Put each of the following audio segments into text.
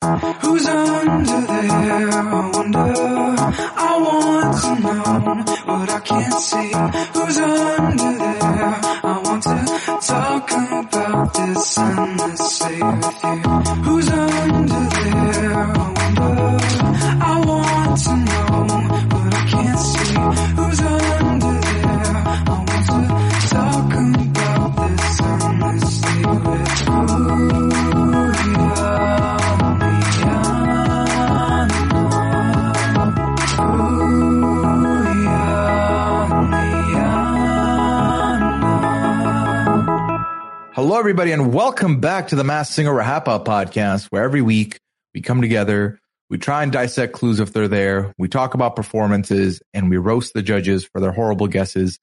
Who's under there? I wonder. I want to know what I can't see. Who's under there? I want to talk about this endlessly with you. Who's under there? Everybody, and welcome back to the Masked Singer Rahapa podcast, where every week we come together, we try and dissect clues if they're there, we talk about performances, and we roast the judges for their horrible guesses.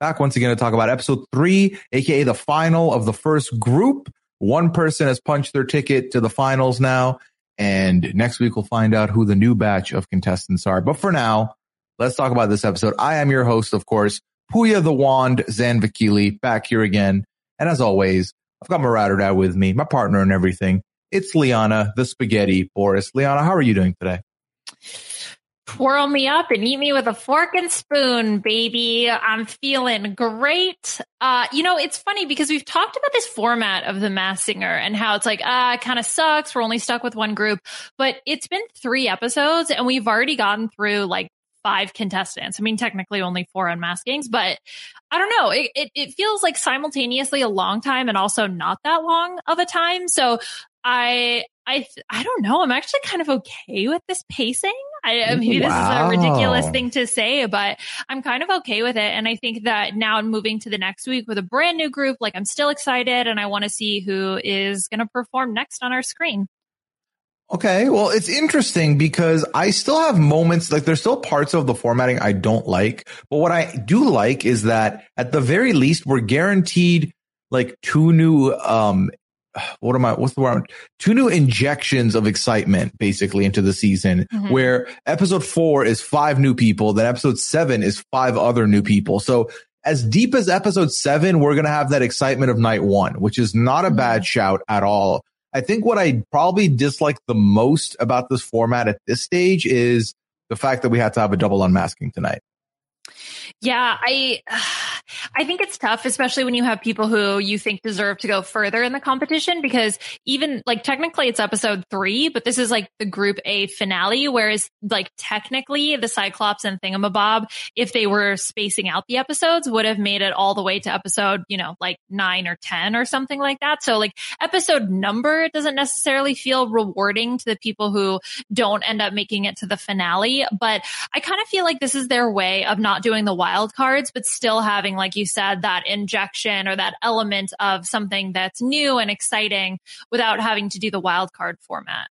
Back once again to talk about episode three, aka the final of the first group. One person has punched their ticket to the finals now, and next week we'll find out who the new batch of contestants are. But for now, let's talk about this episode. I am your host, of course, Puya the Wand Zanvakili, back here again. And as always, I've got my or die with me, my partner and everything. It's Liana, the spaghetti Boris. Liana, how are you doing today? Twirl me up and eat me with a fork and spoon, baby. I'm feeling great. Uh, you know, it's funny because we've talked about this format of the Masked Singer and how it's like, ah, it kind of sucks. We're only stuck with one group, but it's been three episodes and we've already gotten through like five contestants. I mean, technically only four unmaskings, but I don't know. It, it, it feels like simultaneously a long time and also not that long of a time. So I, I, I don't know. I'm actually kind of okay with this pacing. I, maybe this is a ridiculous thing to say, but I'm kind of okay with it. And I think that now I'm moving to the next week with a brand new group. Like I'm still excited and I want to see who is going to perform next on our screen. Okay. Well, it's interesting because I still have moments, like there's still parts of the formatting I don't like. But what I do like is that at the very least, we're guaranteed like two new, um, what am I, what's the word? Two new injections of excitement basically into the season mm-hmm. where episode four is five new people. Then episode seven is five other new people. So as deep as episode seven, we're going to have that excitement of night one, which is not a mm-hmm. bad shout at all. I think what I probably dislike the most about this format at this stage is the fact that we had to have a double unmasking tonight. Yeah, I I think it's tough, especially when you have people who you think deserve to go further in the competition because even like technically it's episode three, but this is like the group A finale, whereas like technically the Cyclops and Thingamabob, if they were spacing out the episodes, would have made it all the way to episode, you know, like nine or 10 or something like that. So like episode number doesn't necessarily feel rewarding to the people who don't end up making it to the finale, but I kind of feel like this is their way of not doing the wild cards, but still having, like you said, that injection or that element of something that's new and exciting without having to do the wild card format.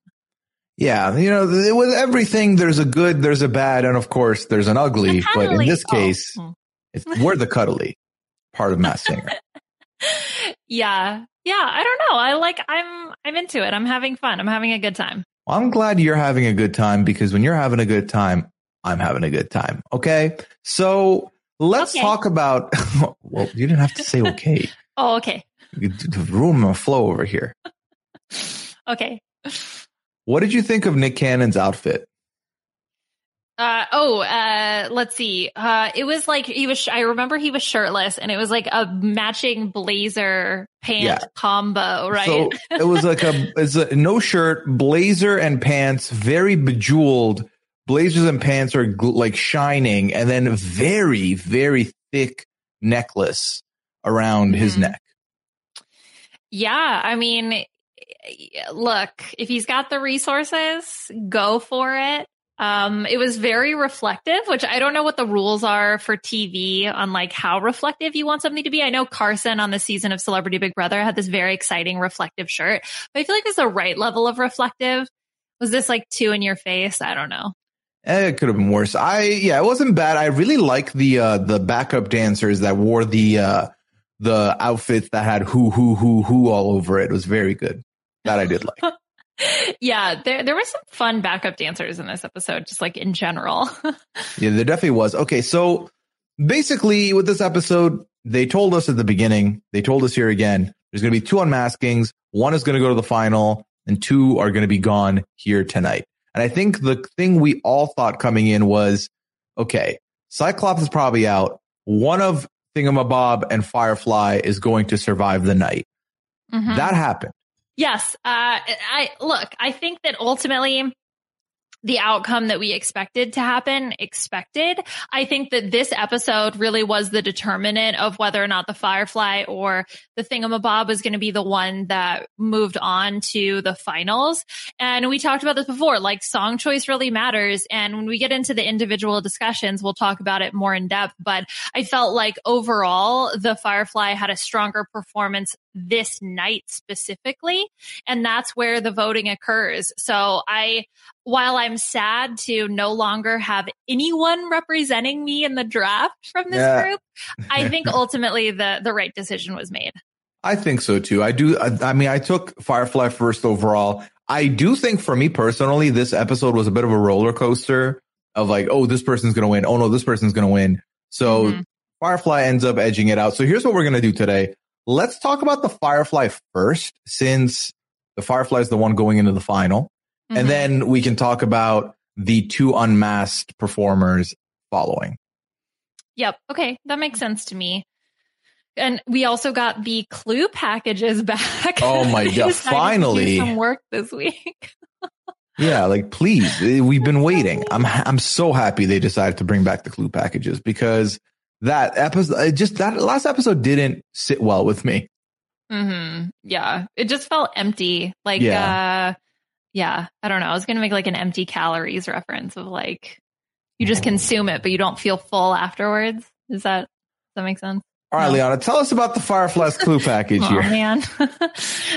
Yeah, you know, with everything, there's a good, there's a bad, and of course, there's an ugly. But in this oh, case, oh. it's, we're the cuddly part of Masked Singer. yeah, yeah. I don't know. I like. I'm. I'm into it. I'm having fun. I'm having a good time. Well, I'm glad you're having a good time because when you're having a good time, I'm having a good time. Okay. So let's okay. talk about, well, you didn't have to say okay. oh, okay. Room and flow over here. okay. What did you think of Nick Cannon's outfit? Uh, oh, uh, let's see. Uh, it was like he was, I remember he was shirtless and it was like a matching blazer pant yeah. combo, right? So it was like a, it's a no shirt, blazer and pants, very bejeweled blazers and pants are gl- like shining and then very, very thick necklace around mm-hmm. his neck. Yeah. I mean, look, if he's got the resources, go for it. Um, it was very reflective, which I don't know what the rules are for TV on like how reflective you want something to be. I know Carson on the season of Celebrity Big Brother had this very exciting reflective shirt, but I feel like it's the right level of reflective Was this like two in your face? I don't know. Eh, it could have been worse. I yeah, it wasn't bad. I really like the uh the backup dancers that wore the uh the outfits that had who who who who all over it. It was very good. That I did like. yeah, there there were some fun backup dancers in this episode, just like in general. yeah, there definitely was. Okay, so basically with this episode, they told us at the beginning, they told us here again, there's going to be two unmaskings. One is going to go to the final, and two are going to be gone here tonight. And I think the thing we all thought coming in was, okay, Cyclops is probably out. One of Thingamabob and Firefly is going to survive the night. Mm-hmm. That happened. Yes. Uh, I look, I think that ultimately the outcome that we expected to happen expected. I think that this episode really was the determinant of whether or not the Firefly or the Thingamabob was going to be the one that moved on to the finals. And we talked about this before, like song choice really matters. And when we get into the individual discussions, we'll talk about it more in depth. But I felt like overall, the Firefly had a stronger performance this night specifically. And that's where the voting occurs. So I, while I'm sad to no longer have anyone representing me in the draft from this yeah. group, I think ultimately the, the right decision was made. I think so too. I do. I, I mean, I took Firefly first overall. I do think for me personally, this episode was a bit of a roller coaster of like, oh, this person's going to win. Oh no, this person's going to win. So mm-hmm. Firefly ends up edging it out. So here's what we're going to do today. Let's talk about the Firefly first, since the Firefly is the one going into the final. Mm-hmm. And then we can talk about the two unmasked performers following. Yep. Okay. That makes sense to me. And we also got the clue packages back. Oh my god! Finally, some work this week. yeah, like please, we've been waiting. I'm I'm so happy they decided to bring back the clue packages because that episode, just that last episode didn't sit well with me. Mm-hmm. Yeah, it just felt empty. Like, yeah. uh, yeah. I don't know. I was gonna make like an empty calories reference of like you just consume it, but you don't feel full afterwards. Is that does that make sense? All right, Liana, tell us about the Firefly's clue package oh, here. man.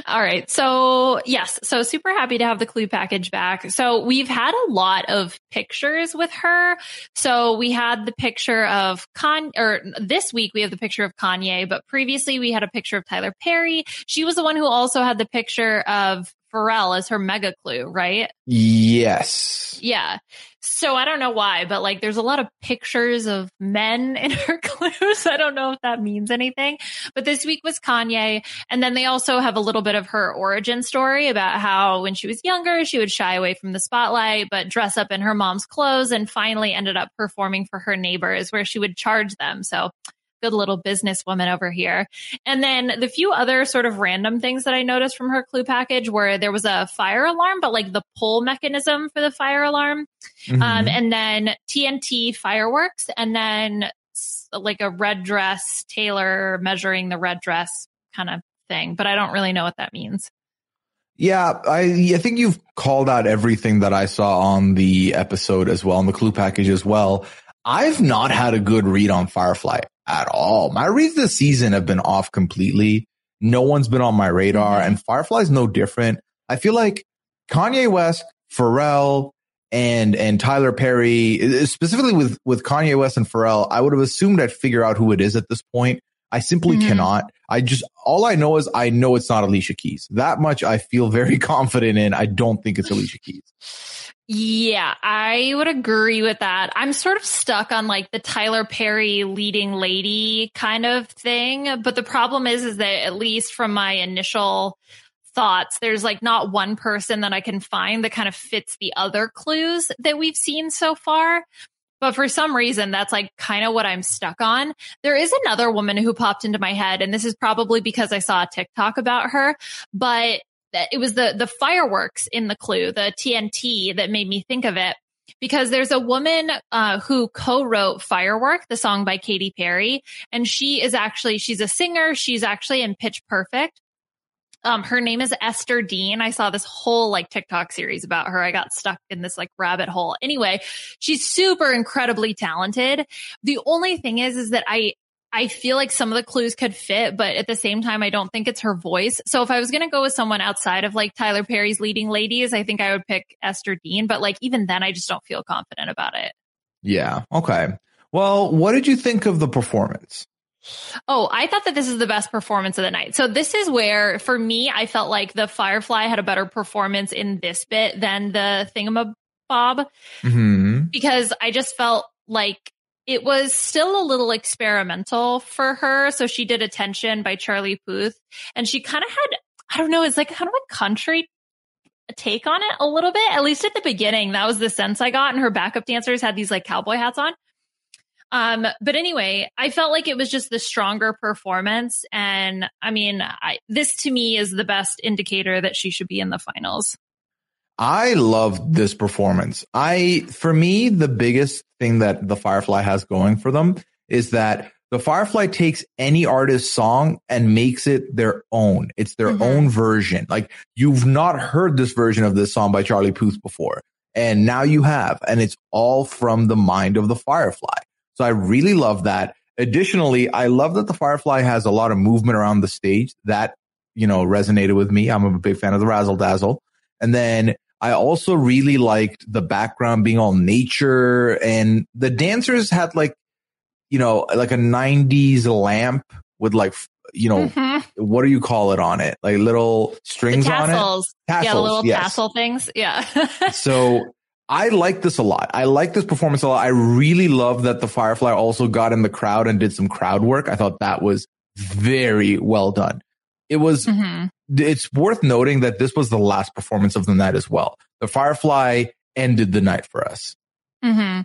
All right. So yes. So super happy to have the clue package back. So we've had a lot of pictures with her. So we had the picture of Con, or this week we have the picture of Kanye, but previously we had a picture of Tyler Perry. She was the one who also had the picture of Pharrell as her mega clue, right? Yes. Yeah. So I don't know why, but like there's a lot of pictures of men in her clothes. I don't know if that means anything. But this week was Kanye. And then they also have a little bit of her origin story about how when she was younger, she would shy away from the spotlight, but dress up in her mom's clothes and finally ended up performing for her neighbors where she would charge them. So good little businesswoman over here. And then the few other sort of random things that I noticed from her clue package where there was a fire alarm, but like the pull mechanism for the fire alarm. Mm-hmm. Um, and then TNT fireworks and then like a red dress, tailor measuring the red dress kind of thing, but I don't really know what that means. Yeah, I I think you've called out everything that I saw on the episode as well, on the clue package as well. I've not had a good read on Firefly at all. My reads this season have been off completely. No one's been on my radar mm-hmm. and Firefly's no different. I feel like Kanye West, Pharrell, and and Tyler Perry, specifically with with Kanye West and Pharrell, I would have assumed I'd figure out who it is at this point. I simply mm-hmm. cannot. I just all I know is I know it's not Alicia Keys. That much I feel very confident in. I don't think it's Alicia Keys. Yeah, I would agree with that. I'm sort of stuck on like the Tyler Perry leading lady kind of thing. But the problem is, is that at least from my initial thoughts, there's like not one person that I can find that kind of fits the other clues that we've seen so far. But for some reason, that's like kind of what I'm stuck on. There is another woman who popped into my head, and this is probably because I saw a TikTok about her, but it was the the fireworks in the clue, the TNT that made me think of it because there's a woman uh, who co-wrote Firework, the song by Katy Perry, and she is actually she's a singer. She's actually in Pitch Perfect. Um, her name is Esther Dean. I saw this whole like TikTok series about her. I got stuck in this like rabbit hole. Anyway, she's super incredibly talented. The only thing is, is that I I feel like some of the clues could fit, but at the same time, I don't think it's her voice. So if I was going to go with someone outside of like Tyler Perry's leading ladies, I think I would pick Esther Dean. But like even then, I just don't feel confident about it. Yeah. Okay. Well, what did you think of the performance? Oh, I thought that this is the best performance of the night. So this is where, for me, I felt like the Firefly had a better performance in this bit than the Thingamabob Mm-hmm. because I just felt like it was still a little experimental for her. So she did Attention by Charlie Puth and she kind of had, I don't know, it's like kind of a country take on it a little bit, at least at the beginning. That was the sense I got. And her backup dancers had these like cowboy hats on. Um, but anyway, I felt like it was just the stronger performance. And I mean, I, this to me is the best indicator that she should be in the finals. I loved this performance. I, for me, the biggest thing that the Firefly has going for them is that the Firefly takes any artist's song and makes it their own. It's their Mhm. own version. Like you've not heard this version of this song by Charlie Puth before. And now you have, and it's all from the mind of the Firefly. So I really love that. Additionally, I love that the Firefly has a lot of movement around the stage that, you know, resonated with me. I'm a big fan of the razzle dazzle. And then I also really liked the background being all nature and the dancers had like, you know, like a 90s lamp with like, you know, Mhm. what do you call it on it? Like little strings on it. tassels. yeah, the little yes. tassel things. Yeah. So I like this a lot. I like this performance a lot. I really love that the Firefly also got in the crowd and did some crowd work. I thought that was very well done. It was, Mhm. It's worth noting that this was the last performance of the night as well. The Firefly ended the night for us. hmm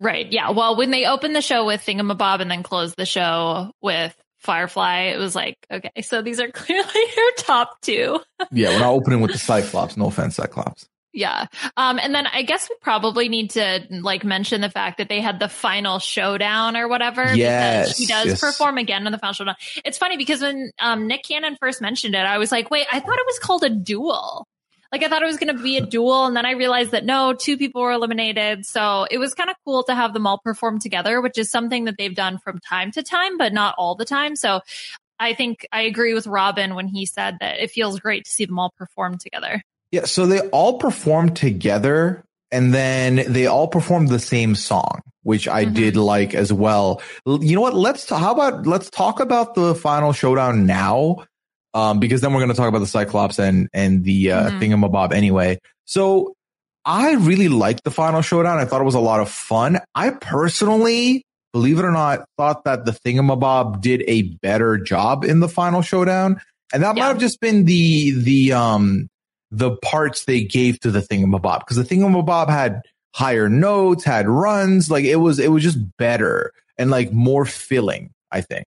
Right. Yeah. Well, when they opened the show with Thingamabob and then closed the show with Firefly, it was like, okay, so these are clearly your top two. Yeah, we're not opening with the Cyclops. No offense, Cyclops. Yeah. Um, and then I guess we probably need to like mention the fact that they had the final showdown or whatever. Yes, Because she does yes. perform again in the final showdown. It's funny because when um, Nick Cannon first mentioned it, I was like, wait, I thought it was called a duel. Like I thought it was going to be a duel. And then I realized that no, two people were eliminated. So it was kind of cool to have them all perform together, which is something that they've done from time to time, but not all the time. So I think I agree with Robin when he said that it feels great to see them all perform together. Yeah, so they all performed together and then they all performed the same song, which I Mhm. did like as well. You know what? Let's t- how about let's talk about the final showdown now. Um, because then we're going to talk about the Cyclops and and the uh, Mhm. thingamabob anyway. So I really liked the final showdown. I thought it was a lot of fun. I personally, believe it or not, thought that the thingamabob did a better job in the final showdown, and that might have just been the the um the parts they gave to the thingamabob because the thingamabob had higher notes, had runs, like it was it was just better and like more filling. I think.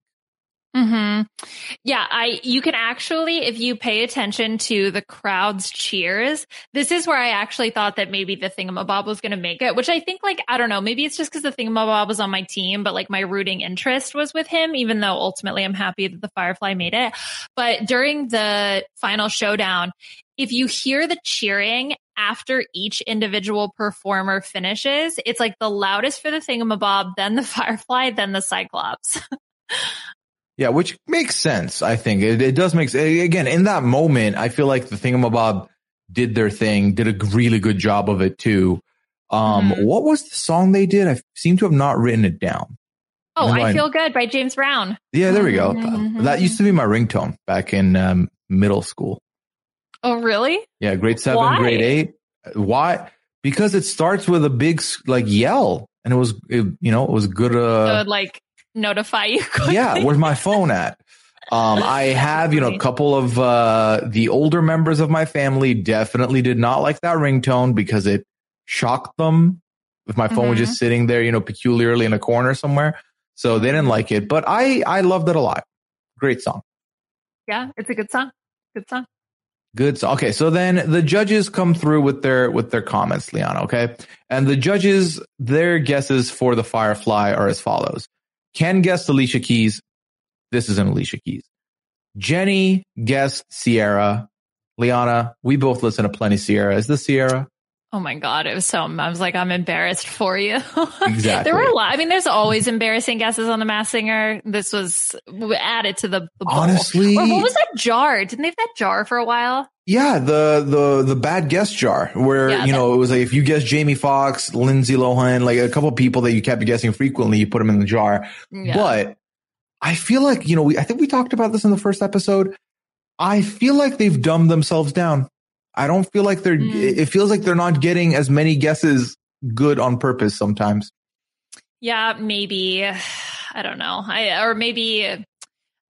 Hmm Yeah, I you can actually, if you pay attention to the crowd's cheers, this is where I actually thought that maybe the Thingamabob was going to make it. Which I think, like, I don't know, maybe it's just because the Thingamabob was on my team, but like my rooting interest was with him. Even though ultimately I'm happy that the Firefly made it. But during the final showdown, if you hear the cheering after each individual performer finishes, it's like the loudest for the Thingamabob, then the Firefly, then the Cyclops. Yeah, which makes sense. I think it, it does make sense. Again, in that moment, I feel like the Thingamabob did their thing, did a really good job of it too. Um, Mhm. what was the song they did? I seem to have not written it down. Oh, I I- feel good by James Brown. Yeah, there we go. Mhm. That used to be my ringtone back in um, middle school. Oh, really? Yeah, grade seven, Why? grade eight. Why? Because it starts with a big like yell, and it was, it, you know, it was good. Uh, like notify you. quickly. yeah, where's my phone at? Um, I have, you know, a couple of uh, the older members of my family definitely did not like that ringtone because it shocked them. If my phone was Mhm. just sitting there, you know, peculiarly in a corner somewhere, so they didn't like it. But I, I loved it a lot. Great song. yeah, it's a good song. Good song. Good. So, okay. So then the judges come through with their, with their comments, Liana. Okay. And the judges, their guesses for the Firefly are as follows. Ken guessed Alicia Keys. This isn't Alicia Keys. Jenny guessed Ciara. Liana, we both listen to Plenty Ciara. Is this Ciara? Oh my god, it was so. I was like, I'm embarrassed for you. Exactly. there were a lot. I mean, there's always embarrassing guesses on the Masked Singer. This was added to the, the. Honestly- Or what was that jar? Didn't they have that jar for a while? Yeah, the the the bad guest jar where Yeah, you that- know it was like if you guess Jamie Foxx, Lindsay Lohan, like a couple of people that you kept guessing frequently, you put them in the jar. Yeah. But I feel like you know we I think we talked about this in the first episode. I feel like they've dumbed themselves down. I don't feel like they're. Mm. It feels like they're not getting as many guesses good on purpose sometimes. Yeah, maybe. I don't know. I or maybe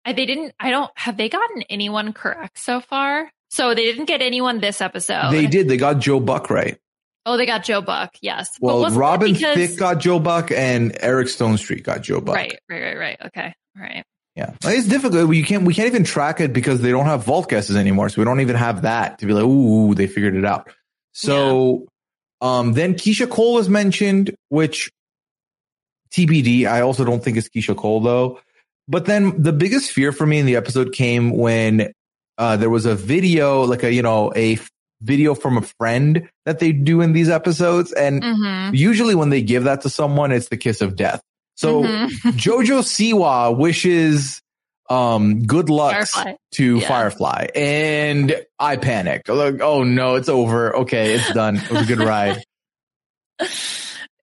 I, they didn't. I don't. Have they gotten anyone correct so far? So they didn't get anyone this episode. They did. They got Joe Buck right. Oh, they got Joe Buck. Yes. Well, Robin because- Thicke got Joe Buck, and Eric Stonestreet got Joe Buck. Right. Right. Right. Right. Okay. All right. Yeah, it's difficult. We can't we can't even track it because they don't have vault guesses anymore. So we don't even have that to be like, ooh, they figured it out. So, um, then Keyshia Cole was mentioned, which TBD. I also don't think it's Keyshia Cole though. But then the biggest fear for me in the episode came when uh, there was a video, like a you know a video from a friend that they do in these episodes, and Mm-hmm. usually when they give that to someone, it's the kiss of death. So. Mhm. Jojo Siwa wishes um good luck Firefly. to Yeah. Firefly and I panicked. Like, oh no, it's over. Okay, it's done. It was a good ride.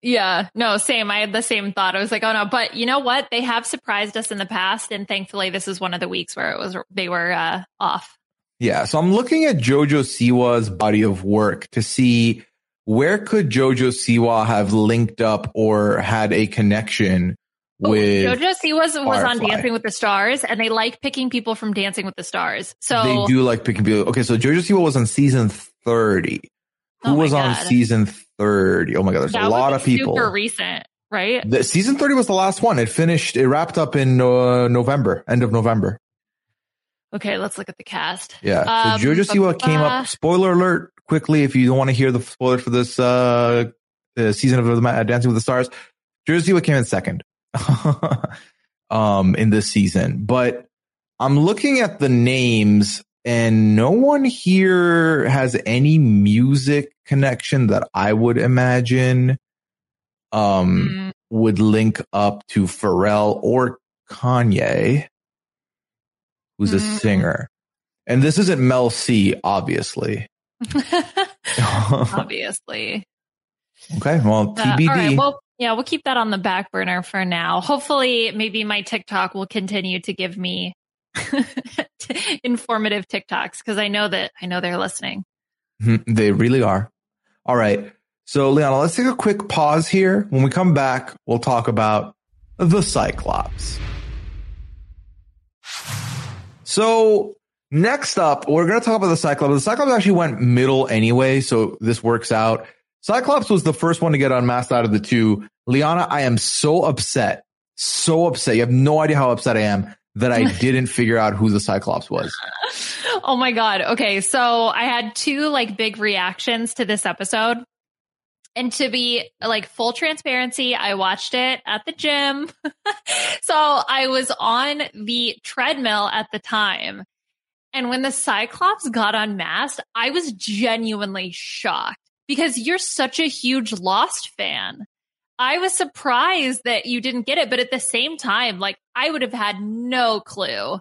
Yeah, no, same. I had the same thought. I was like, oh no, but you know what? They have surprised us in the past, and thankfully, this is one of the weeks where it was they were uh, off. Yeah, so I'm looking at Jojo Siwa's body of work to see where could Jojo Siwa have linked up or had a connection with JoJo Siwa was was on Dancing with the Stars, and they like picking people from Dancing with the Stars. So they do like picking people. Okay, so Jojo Siwa was on season 30. Who Oh was on season 30? Oh my god, there's that a lot of people. Super recent, right? The season 30 was the last one. It finished, it wrapped up in uh, November, end of November. Okay, let's look at the cast. Yeah. Um, so Jojo Siwa came up. Spoiler alert quickly if you don't want to hear the spoiler for this uh, season of Dancing with the Stars. Jersey Siwa came in second um in this season. But I'm looking at the names and no one here has any music connection that I would imagine um Mm, would link up to Pharrell or Kanye, who's a Mm. singer. And this isn't Mel C, obviously. obviously. okay, well, Uh, TBD. all right, well, yeah, we'll keep that on the back burner for now. Hopefully, maybe my TikTok will continue to give me informative TikToks because I know that I know they're listening. Mhm, they really are. All right. So, Liana, let's take a quick pause here. When we come back, we'll talk about the Cyclops. So, next up, we're going to talk about the Cyclops. The Cyclops actually went middle anyway, so this works out. Cyclops was the first one to get unmasked out of the two. Liana, I am so upset. So upset. You have no idea how upset I am that I didn't figure out who the Cyclops was. Oh my god. Okay, so I had two like big reactions to this episode. And to be like full transparency, I watched it at the gym. so I was on the treadmill at the time. And when the Cyclops got unmasked, I was genuinely shocked because you're such a huge Lost fan. I was surprised that you didn't get it, but at the same time, like I would have had no clue.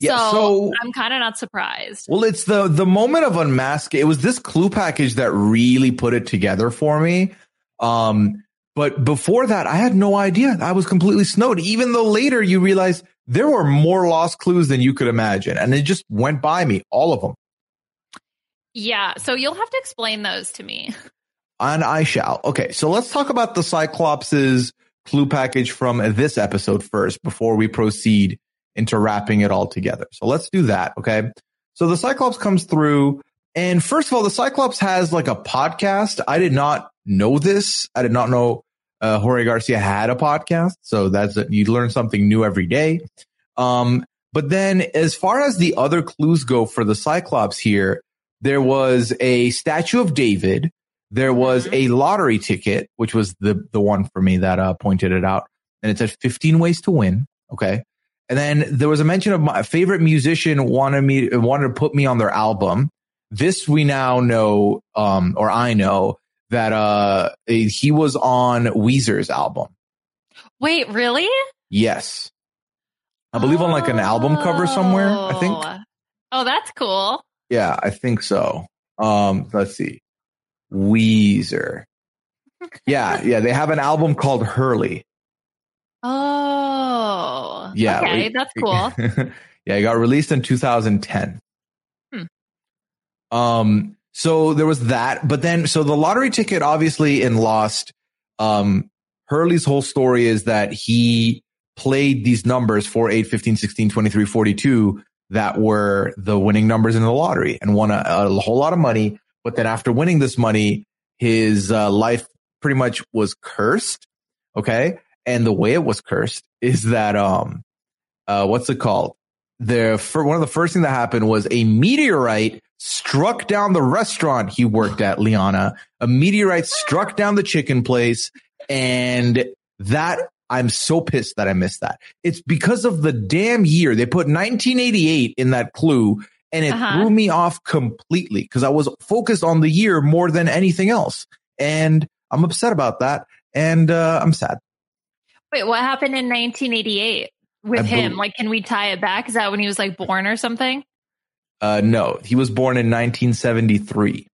Yeah, so, so- I'm kind of not surprised. Well, it's the the moment of unmask. It was this clue package that really put it together for me. Um, but before that, I had no idea. I was completely snowed. Even though later you realize there were more lost clues than you could imagine, and it just went by me, all of them. Yeah, so you'll have to explain those to me. And I shall. Okay, so let's talk about the Cyclops's clue package from this episode first before we proceed into wrapping it all together. So let's do that. Okay. So the Cyclops comes through. And first of all, the Cyclops has like a podcast. I did not know this. I did not know uh, Jorge Garcia had a podcast. So that's you learn something new every day. Um, but then as far as the other clues go for the Cyclops here, there was a statue of David. There was Mhm. a lottery ticket, which was the, the one for me that uh, pointed it out. And it said 15 ways to win. Okay. And then there was a mention of my favorite musician wanted me, wanted to put me on their album. This we now know, um, or I know that uh he was on Weezer's album. Wait, really? Yes. I believe on like an album cover somewhere, I think. Oh. Oh, that's cool. Yeah, I think so. Um, let's see. Weezer. Yeah, yeah, they have an album called Hurley. Oh. Yeah. Okay, it- that's cool. yeah, it got released in 2010. Hmm. Um, so there was that, but then so the lottery ticket obviously in Lost, um, Hurley's whole story is that he played these numbers 4, 8, 15, 16, 23, 42 that were the winning numbers in the lottery and won a, a whole lot of money. But then after winning this money, his uh, life pretty much was cursed. Okay. And the way it was cursed is that, um, uh, what's it called? The fir- one of the first thing that happened was a meteorite struck down the restaurant he worked at, Liana. A meteorite struck down the chicken place, and that I'm so pissed that I missed that. It's because of the damn year they put 1988 in that clue, and it Uh-huh. threw me off completely because I was focused on the year more than anything else, and I'm upset about that, and uh, I'm sad. Wait, what happened in 1988 with I him? bel- like, can we tie it back? Is that when he was like born or something? Uh, no, he was born in 1973.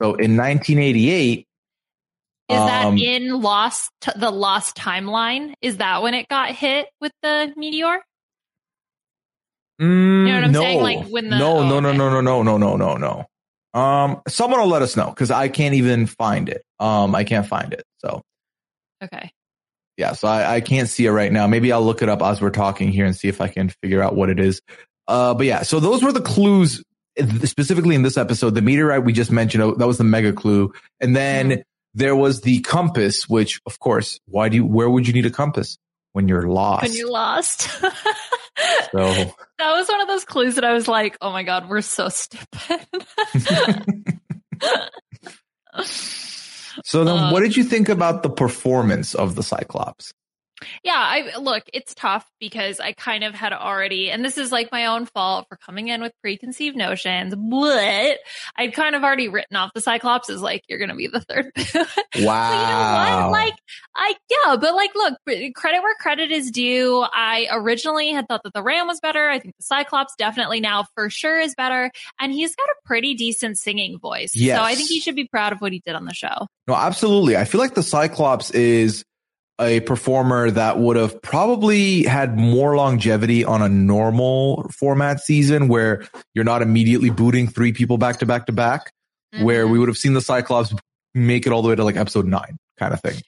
So in 1988, Is that Um, in Lost, the Lost timeline? Is that when it got hit with the meteor? Mm, know what I'm no, saying? Like, when the- no, oh, no, no, okay. no, no, no, no, no, no, no. Um, someone will let us know because I can't even find it. Um, I can't find it. So Okay. Yeah, so I, I can't see it right now. Maybe I'll look it up as we're talking here and see if I can figure out what it is. Uh, but yeah, so those were the clues specifically in this episode. The meteorite we just mentioned, that was the mega clue. And then Mhm. there was the compass, which of course, why do you, where would you need a compass when you're lost? When you're lost. so that was one of those clues that I was like, oh my God, we're so stupid. So then, Uh, what did you think about the performance of the Cyclops? Yeah, I look, it's tough because I kind of had already, and this is like my own fault for coming in with preconceived notions, but I'd kind of already written off the Cyclops as like, you're going to be the third. But you know Wow. what? Like, I, yeah, but like, look, credit where credit is due. I originally had thought that the Ram was better. I think the Cyclops definitely now for sure is better. And he's got a pretty decent singing voice. Yes. So I think he should be proud of what he did on the show. no, absolutely. I feel like the Cyclops is a performer that would have probably had more longevity on a normal format season where you're not immediately booting three people back to back to back, where Mhm. we would have seen the Cyclops make it all the way to like episode nine kind of thing.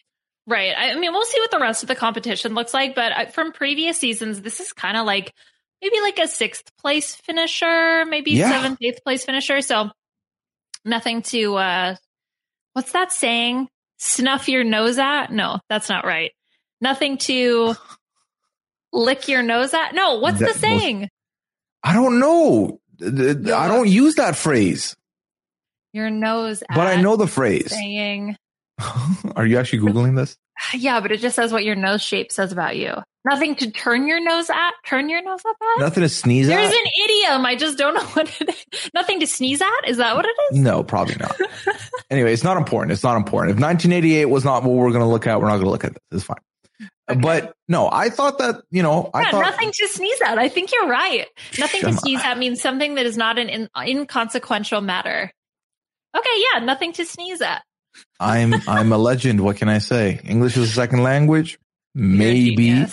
Right. I I mean, we'll see what the rest of the competition looks like, but from previous seasons, this is kind of like maybe like a sixth place finisher, maybe Yeah. seventh, eighth place finisher. So nothing to, uh, what's that saying? Snuff your nose at? No, that's not right. Nothing to lick your nose at? No, what's That the saying? I don't know. I don't use that phrase, Your nose at but I know the phrase. saying. Are you actually Googling this? Yeah, but it just says what your nose shape says about you. Nothing to turn your nose at, turn your nose up at? Nothing to sneeze There's at? There's an idiom. I just don't know what it is. Nothing to sneeze at? Is that what it is? No, probably not. anyway, it's not important. It's not important. If 1988 was not what we're going to look at, we're not going to look at this. It's fine. Okay. But no, I thought that, you know, I Yeah, thought nothing to sneeze at. I think you're right. Nothing to sneeze at means something that is not an in, inconsequential matter. Okay, yeah, nothing to sneeze at. I'm I'm a legend. What can I say? English is a second language? Maybe.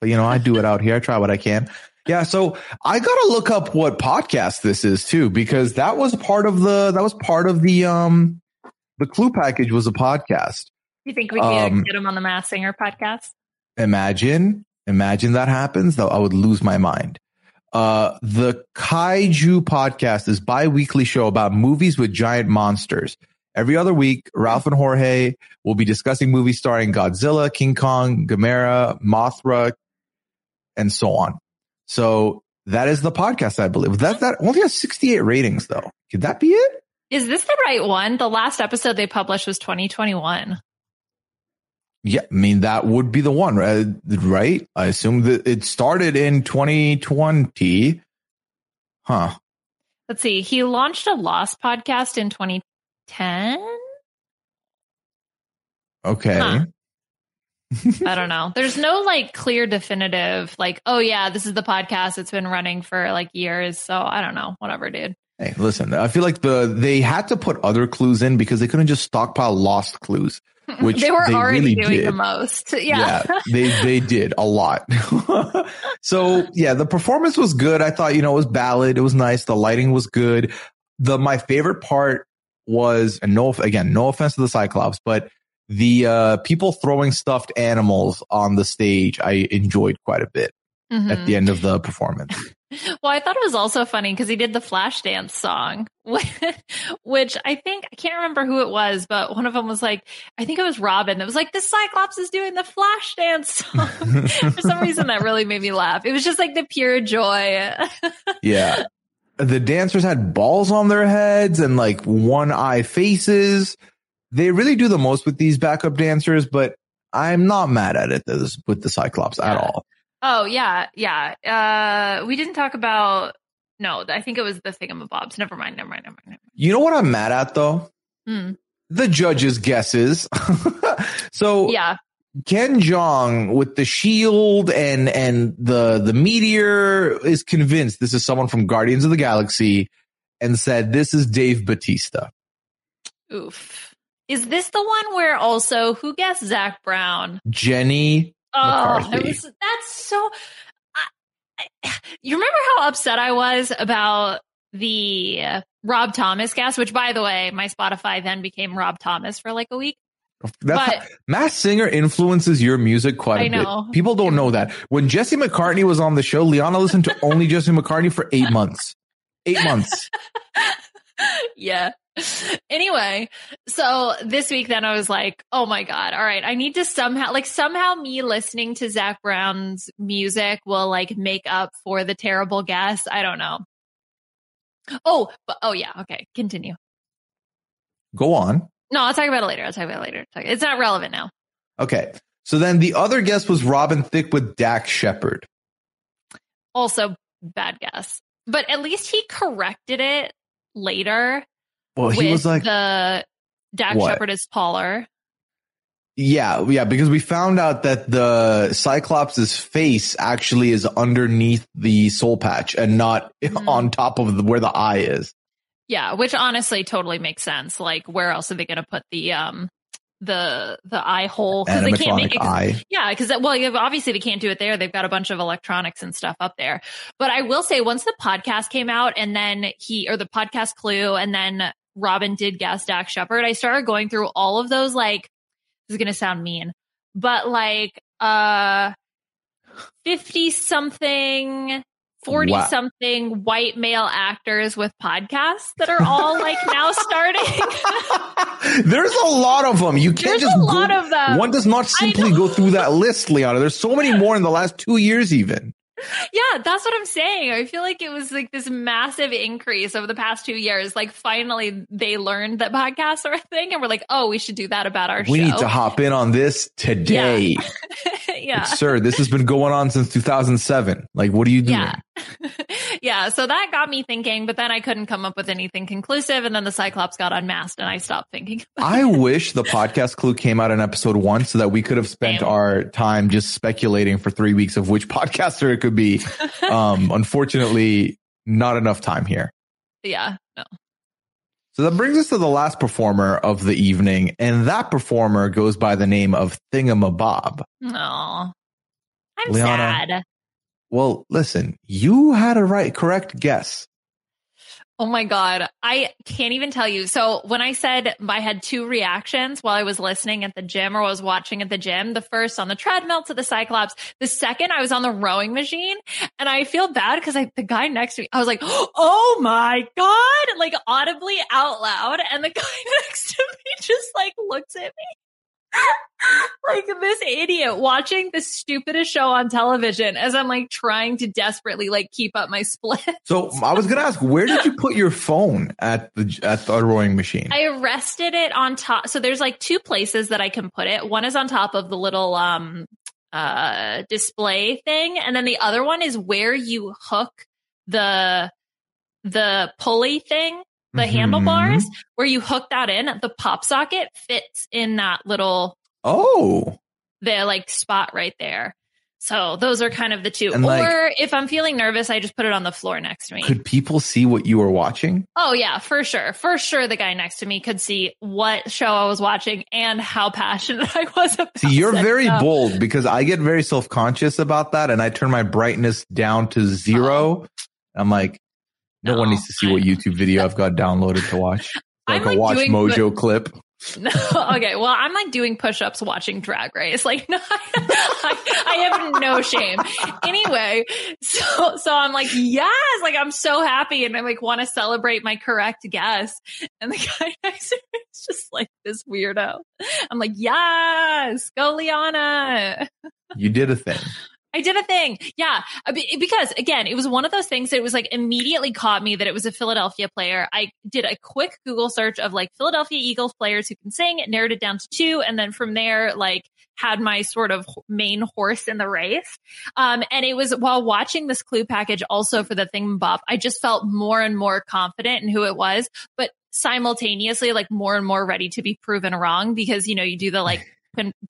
But you know, I do it out here. I try what I can. Yeah, so I got to look up what podcast this is too because that was part of the that was part of the um the clue package was a podcast. You think we can Um, get him on the Masked Singer podcast? Imagine, imagine that happens, though I would lose my mind. Uh, the Kaiju podcast is bi-weekly show about movies with giant monsters. Every other week, Ralph and Jorge will be discussing movies starring Godzilla, King Kong, Gamera, Mothra, and so on. So that is the podcast, I believe. That, that only has 68 ratings though. Could that be it? Is this the right one? The last episode they published was 2021. Yeah. I mean, that would be the one, right? right? I assume that it started in 2020. Huh. Let's see. He launched a Lost podcast in 2010. Okay. Huh. I don't know. There's no like clear definitive like, oh yeah, this is the podcast. It's been running for like years. So I don't know. Whatever, dude. Hey, listen, I feel like the they had to put other clues in because they couldn't just stockpile lost clues. Which they were they already really doing did. the most. Yeah. they they did a lot. so yeah, the performance was good. I thought, you know, it was ballad. It was nice. The lighting was good. The my favorite part was, and no again, no offense to the Cyclops, but the uh people throwing stuffed animals on the stage, I enjoyed quite a bit at Mhm. the end of the performance. Well, I thought it was also funny because he did the Flashdance song, which I think I can't remember who it was, but one of them was like, I think it was Robin. That was like, the Cyclops is doing the Flashdance song. For some reason, that really made me laugh. It was just like the pure joy. Yeah. The dancers had balls on their heads and like one eye faces. They really do the most with these backup dancers, but I'm not mad at it this, with the Cyclops at Yeah. all. oh yeah, yeah. Uh, we didn't talk about. No, I think it was the thingamabobs. Never mind. Never mind. Never mind. Never You know what I'm mad at though? mind. The judges' guesses. so. Yeah. Ken Jeong with the shield and and the the meteor is convinced this is someone from Guardians of the Galaxy and said this is Dave Bautista. Oof. Is this the one where also who guessed Zac Brown? Jenny Oh, was, that's so. I, I, you remember how upset I was about the Rob Thomas guess, Which, by the way, my Spotify then became Rob Thomas for like a week. That's But- how, Masked Singer influences your music quite a I know. bit. People don't know that. When Jesse McCartney was on the show, Liana listened to only Jesse McCartney for eight months. Eight months. yeah. Anyway, so this week then I was like, oh my God, all right, I need to somehow, like somehow me listening to Zac Brown's music will like make up for the terrible guess. I don't know. Oh, but, oh yeah. Okay. Continue. Go on. No, I'll talk about it later. I'll talk about it later. It's not relevant now. Okay. So then the other guest was Robin Thicke with Dax Shepard. Also, bad guess, but at least he corrected it later. Well, he was like, the Dax What? Shepard is taller. yeah, yeah, because we found out that the Cyclops' face actually is underneath the soul patch and not Mhm. on top of the, where the eye is. Yeah, which honestly totally makes sense. Like, where else are they going to put the um the the eye hole? Because they can't make it. it. 'cause- eye. Yeah, because well, obviously they can't do it there. They've got a bunch of electronics and stuff up there. But I will say, once the podcast came out, and then he or the podcast clue, and then Robin did guest Dax Shepard, I started going through all of those. Like, this is gonna sound mean, but like, uh, fifty something. 40 Wow. something white male actors with podcasts that are all like now starting. There's a lot of them. You can't There's just a go- of them. One does not simply go through that list, Liana. There's so many more in the last two years, even. Yeah, that's what I'm saying. I feel like it was like this massive increase over the past two years. Like finally they learned that podcasts are a thing and we're like, oh, we should do that about our We show. need to hop in on this today. yeah. Like, sir, this has been going on since 2007. Like, what are you doing? Yeah. yeah. So that got me thinking, but then I couldn't come up with anything conclusive. And then the Cyclops got unmasked and I stopped thinking. I wish the podcast clue came out in episode one so that we could have spent Same. our time just speculating for three weeks of which podcaster it could be. Um, unfortunately, not enough time here. yeah. No. So that brings us to the last performer of the evening, and that performer goes by the name of Thingamabob. No. I'm Liana. sad. Well, listen, you had a right, correct guess. Oh my God. I can't even tell you. So when I said I had two reactions while I was listening at the gym or was watching at the gym, the first on the treadmill to the Cyclops, the second I was on the rowing machine and I feel bad because I, the guy next to me, I was like, Oh my God, like audibly out loud. And the guy next to me just like looks at me. Like this idiot watching the stupidest show on television as I'm like trying to desperately like keep up my split. So I was to ask, where did you put your phone at the at the rowing machine? I rested it on top. So there's like two places that I can put it. One is on top of the little um uh display thing, and then the other one is where you hook the the pulley thing, the Mhm. handlebars, where you hook that in. The pop socket fits in that little Oh, the like spot right there. So those are kind of the two. And, or like- if I'm feeling nervous, I just put it on the floor next to me. could people see what you were watching? oh yeah, for sure. For sure the guy next to me could see what show I was watching and how passionate I was about See, you're very show. bold because I get very self conscious about that, and I turn my brightness down to zero. I'm like, no, one needs to see what YouTube video I've got downloaded to watch. I'm, Like a Watch Mojo clip. No, okay. Well, I'm like doing push-ups watching Drag Race. Like, no, I, I have no shame. Anyway, so so I'm like, yes, like I'm so happy, and I like want to celebrate my correct guess. And the guy next to me is just like this weirdo. I'm like, yes, go Liana. You did a thing. I did a thing. Yeah. Uh, Because again, it was one of those things that it was like immediately caught me that it was a Philadelphia player. I did a quick Google search of like Philadelphia Eagles players who can sing, narrowed it down to two. And then from there, like had my sort of main horse in the race. Um, and it was while watching this clue package also for the thing Bob, I just felt more and more confident in who it was, but simultaneously like more and more ready to be proven wrong because, you know, you do the like,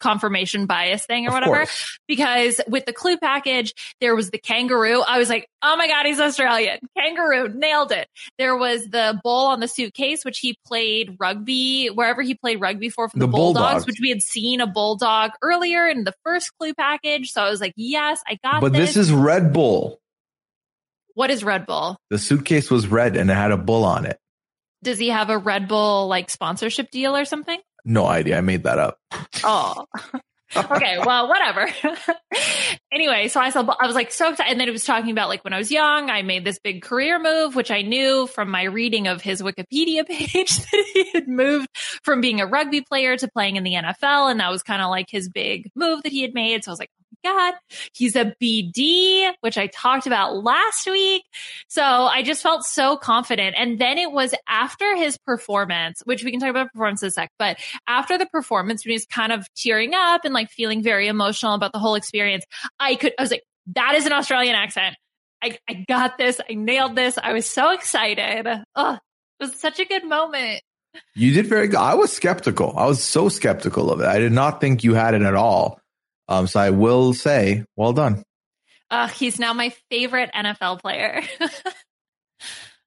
confirmation bias thing or Of whatever course. because with the clue package, there was the kangaroo. I was like, oh my God, he's Australian. Kangaroo, nailed it. There was the bull on the suitcase, which he played rugby, wherever he played rugby for, for the, The Bulldogs, Bulldogs. which we had seen a bulldog earlier in the first clue package. So I was like, yes, I got But this. this is Red Bull. what is Red Bull? The suitcase was red and it had a bull on it. Does he have a Red Bull like sponsorship deal or something? No idea. I made that up. Oh. okay, well, whatever. anyway, so I saw, I was like so excited. And then it was talking about like when I was young, I made this big career move, which I knew from my reading of his Wikipedia page that he had moved from being a rugby player to playing in the NFL. And that was kind of like his big move that he had made. So I was like, God, he's a BD, which I talked about last week. So I just felt so confident. And then it was after his performance, which we can talk about performance in a sec, but after the performance, when he was kind of tearing up and like feeling very emotional about the whole experience, I could, I was like, that is an Australian accent. I, I got this. I nailed this. I was so excited. Oh, it was such a good moment. You did very good. I was skeptical. I was so skeptical of it. I did not think you had it at all. Um, so I will say, well done. Uh, he's now my favorite NFL player.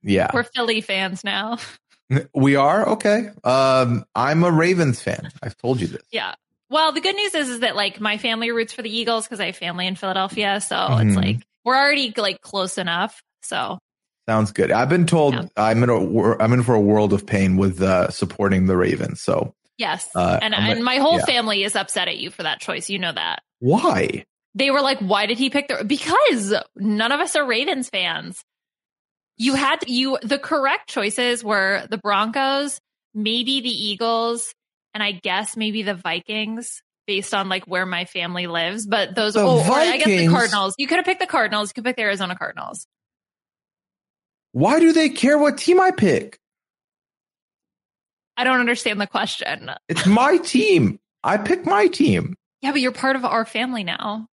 Yeah, We're Philly fans now. we are okay. Um, I'm a Ravens fan. I've told you this. Yeah. Well, the good news is, is that like my family roots for the Eagles because I have family in Philadelphia. So Mhm. it's like we're already like close enough. So Sounds good. I've been told Yeah. I'm in a I'm in for a world of pain with uh, supporting the Ravens. So yes. Uh, and and a- my whole yeah. family is upset at you for that choice. You know that. why? They were like, why did he pick the because none of us are Ravens fans. You had you the correct choices were the Broncos, maybe the Eagles, and I guess maybe the Vikings based on like where my family lives. But those The oh, I guess the Cardinals. You could have picked the Cardinals. You could pick the Arizona Cardinals. Why do they care what team I pick? I don't understand the question. It's my team. I pick my team. Yeah, but you're part of our family now.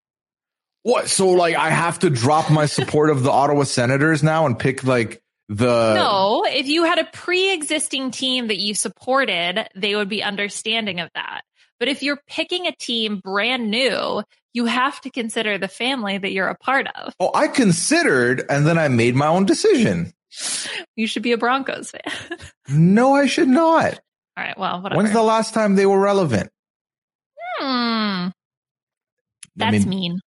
What? So like I have to drop my support of the Ottawa Senators now and pick like the no, if you had a pre-existing team that you supported, they would be understanding of that. But if you're picking a team brand new, you have to consider the family that you're a part of. Oh, I considered and then I made my own decision. You should be a Broncos fan. No, I should not. All right, well, whatever. When's the last time they were relevant? Hmm, that's I mean, mean.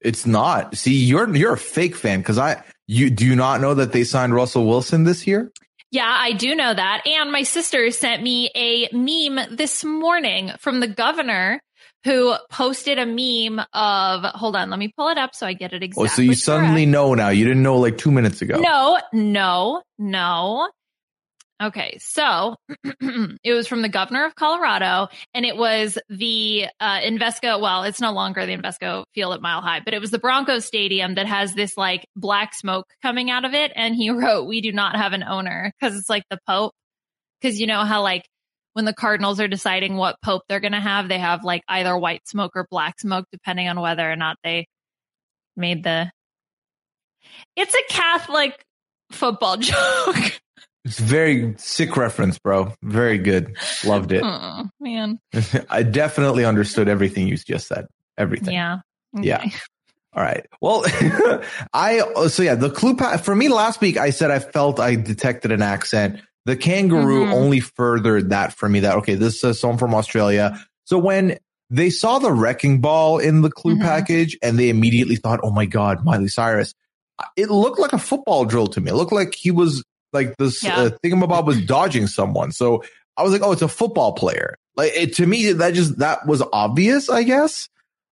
It's not. See, you're you're a fake fan because I you do you not know that they signed Russell Wilson this year? Yeah, I do know that. And my sister sent me a meme this morning from the governor who posted a meme of, hold on, let me pull it up so I get it exactly. Oh, so you suddenly know now. You didn't know like two minutes ago. No, no, no. Okay, so it was from the governor of Colorado, and it was the uh, Invesco. Well, it's no longer the Invesco Field at Mile High, but it was the Broncos Stadium that has this like black smoke coming out of it. And he wrote, "We do not have an owner because it's like the Pope." Because you know how like when the Cardinals are deciding what Pope they're going to have, they have like either white smoke or black smoke, depending on whether or not they made the. It's a Catholic football joke. It's very sick reference, bro. Very good. Loved it. Oh, man. I definitely understood everything you just said. Everything. Yeah. Yeah. All right. Well, I oh, so yeah, the clue pa- for me last week I said I felt I detected an accent. The kangaroo Mhm. only furthered that for me that okay, this is someone from Australia. So when they saw the wrecking ball in the clue Mhm. package and they immediately thought, "Oh my god, Miley Cyrus." It looked like a football drill to me. It looked like he was like this Yeah. uh, thingamabob was dodging someone. So I was like, "Oh, it's a football player." Like it, to me that just that was obvious, I guess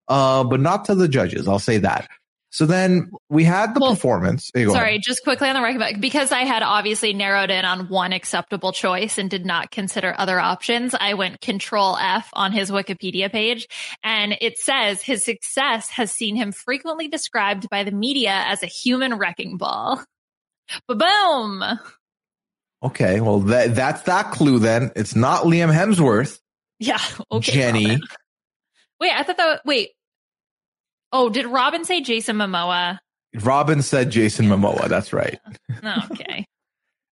uh, but not to the judges. I'll say that. So then we had the Well, performance. Sorry, ahead. just quickly on the record, because I had obviously narrowed in on one acceptable choice and did not consider other options. I went control F on his Wikipedia page and it says his success has seen him frequently described by the media as a human wrecking ball. Boom. Okay, well that that's that clue. Then it's not Liam Hemsworth, Yeah. Okay. Jenny. Robin. Wait, I thought that, wait. Oh, did Robin say Jason Momoa? Robin said Jason Momoa. That's right. Oh, okay.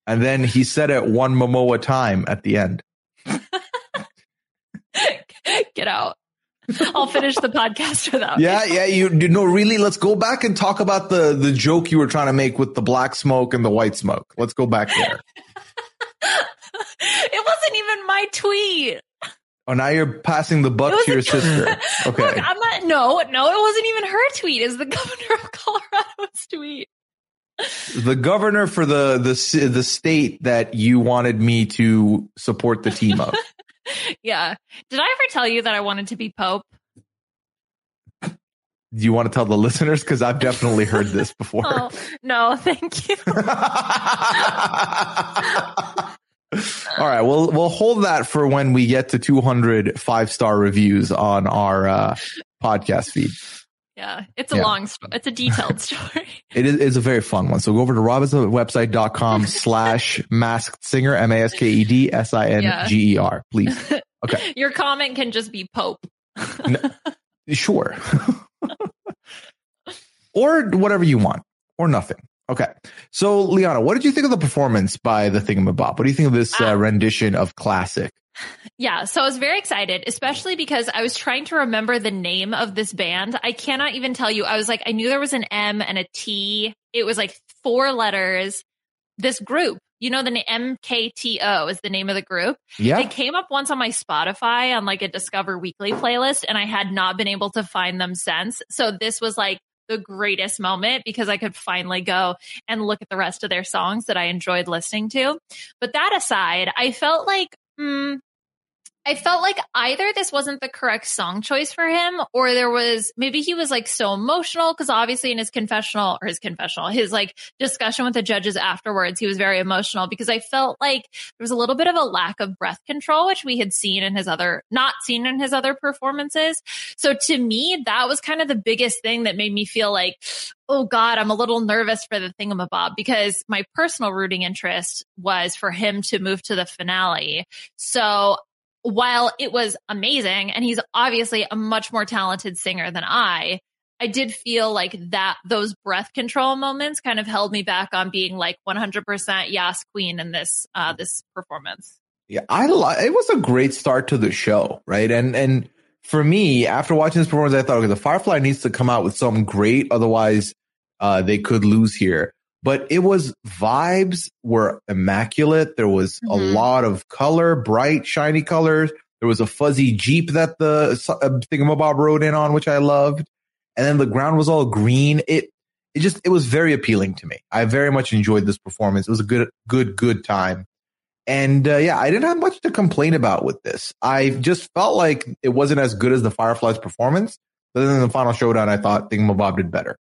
And then he said it one Momoa time at the end. Get out. I'll finish the podcast without. Yeah, yeah. You, you know, really. Let's go back and talk about the the joke you were trying to make with the black smoke and the white smoke. Let's go back there. it wasn't even my tweet. Oh, now you're passing the buck to your a- sister. Okay. Look, I'm not. No, no, it wasn't even her tweet. It's the governor of Colorado's tweet. the governor for the the the state that you wanted me to support the team of. Yeah. Did I ever tell you that I wanted to be Pope? Do you want to tell the listeners? Because I've definitely heard this before. Oh no, thank you. All right, we'll we'll hold that for when we get to 200 five star reviews on our uh, podcast feed. Yeah, it's a Yeah. long story. It's a detailed story. It is it's a very fun one. So go over to robhasawebsite.com slash masked singer, M A S K E D S I N G E R, please. Okay. Your comment can just be Pope. Sure. or whatever you want, or nothing. Okay. So, Liana, what did you think of the performance by the Thingamabob? What do you think of this uh, Ah. rendition of classic? Yeah, so I was very excited, especially because I was trying to remember the name of this band. I cannot even tell you. I was like, I knew there was an M and a T. It was like four letters. This group, you know, the name MKTO is the name of the group. Yeah. It came up once on my Spotify on like a Discover Weekly playlist, and I had not been able to find them since. So this was like the greatest moment because I could finally go and look at the rest of their songs that I enjoyed listening to. But that aside, I felt like, mm, I felt like either this wasn't the correct song choice for him, or there was maybe he was like so emotional because obviously in his confessional or his confessional, his like discussion with the judges afterwards, he was very emotional because I felt like there was a little bit of a lack of breath control, which we had seen in his other, not seen in his other performances. So to me, that was kind of the biggest thing that made me feel like, oh God, I'm a little nervous for the thingamabob because my personal rooting interest was for him to move to the finale. So while it was amazing and he's obviously a much more talented singer than I, I did feel like that those breath control moments kind of held me back on being like 100% yes queen in this uh this performance. Yeah, I li- it was a great start to the show, right? And and for me, after watching this performance, I thought, okay, the Firefly needs to come out with something great, otherwise, uh, they could lose here. But it was vibes were immaculate. There was a Mhm. lot of color, bright, shiny colors. There was a fuzzy Jeep that the uh, Thingamabob rode in on, which I loved. And then the ground was all green. It it just it was very appealing to me. I very much enjoyed this performance. It was a good good good time. And uh, yeah, I didn't have much to complain about with this. I just felt like it wasn't as good as the Fireflies performance. But then in the final showdown, I thought Thingamabob did better.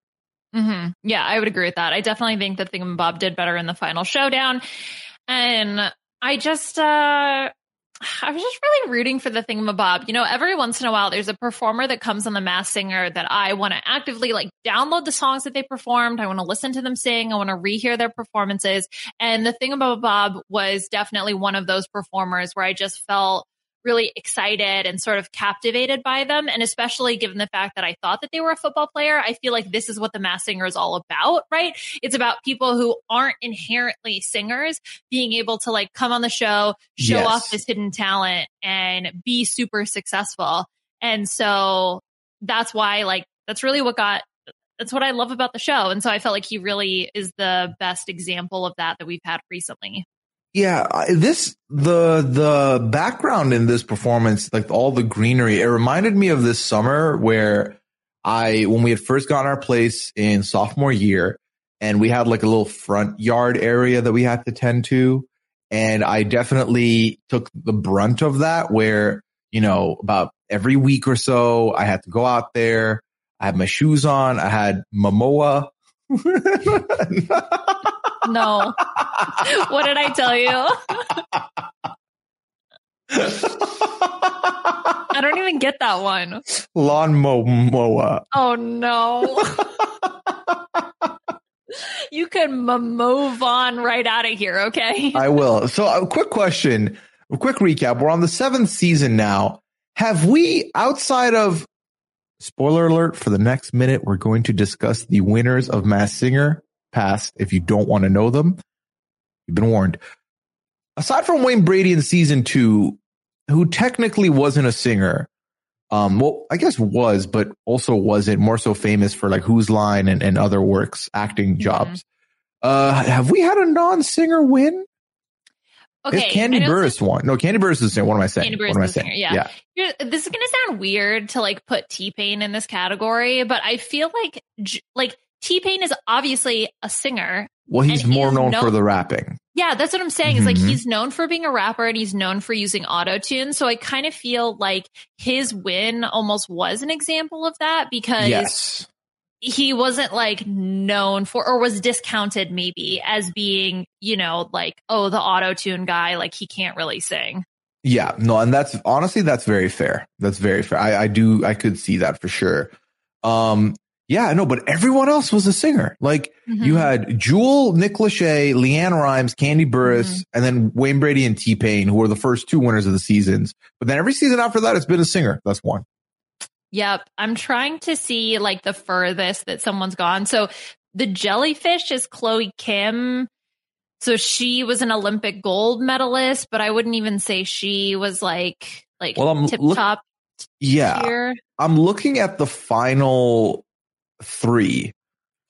Hmm Yeah, I would agree with that. I definitely think that Thingamabob did better in the final showdown. And I just, uh, I was just really rooting for the Thingamabob. You know, every once in a while, there's a performer that comes on the Masked Singer that I want to actively like download the songs that they performed. I want to listen to them sing. I want to rehear their performances. And the Thingamabob was definitely one of those performers where I just felt really excited and sort of captivated by them. And especially given the fact that I thought that they were a football player, I feel like this is what the Masked Singer is all about, right? It's about people who aren't inherently singers being able to like come on the show, show Yes. off this hidden talent and be super successful. And so that's why like that's really what got that's what I love about the show. And so I felt like he really is the best example of that that we've had recently. Yeah, this the the background in this performance, like all the greenery, it reminded me of this summer where I when we had first gotten our place in sophomore year, and we had like a little front yard area that we had to tend to, and I definitely took the brunt of that. Where you know about every week or so, I had to go out there. I had my shoes on. I had Momoa. No. what did I tell you? I don't even get that one. Lawn Momoa. Oh no. you can m- move on right out of here, okay? I will. So, a quick question, a quick recap. We're on the seventh season now. Have we, outside of spoiler alert for the next minute, we're going to discuss the winners of Masked Singer past. If you don't want to know them, you've been warned. Aside from Wayne Brady in season two, who technically wasn't a singer, um, well, I guess was, but also wasn't more so famous for like Whose Line and, and other works, acting jobs. Uh, have we had a non-singer win? Okay. It's Kandi Burruss one. No, Kandi Burruss is the singer. What am I saying? Kandi Burruss what am I saying? singer, yeah. Here- This is going to sound weird to like put T Pain in this category, but I feel like like T Pain is obviously a singer. Well, he's more is known known- for the rapping. Yeah, that's what I'm saying. Is like Mhm. he's known for being a rapper and he's known for using auto tune. So I kind of feel like his win almost was an example of that because Yes. he wasn't like known for or was discounted maybe as being, you know, like, oh, the auto tune guy, like he can't really sing. Yeah. No, and that's honestly that's very fair. That's very fair. I, I do I could see that for sure. Um yeah, no, but everyone else was a singer. Like you Mhm. had Jewel, Nick Lachey, LeAnn Rimes, Kandi Burruss, Mhm. and then Wayne Brady and T Pain, who were the first two winners of the seasons. But then every season after that, it's been a singer. That's one. Yep. I'm trying to see like the furthest that someone's gone. So the jellyfish is Chloe Kim. So she was an Olympic gold medalist, but I wouldn't even say she was like like Well, I'm tip look- top Yeah. tier. I'm looking at the final three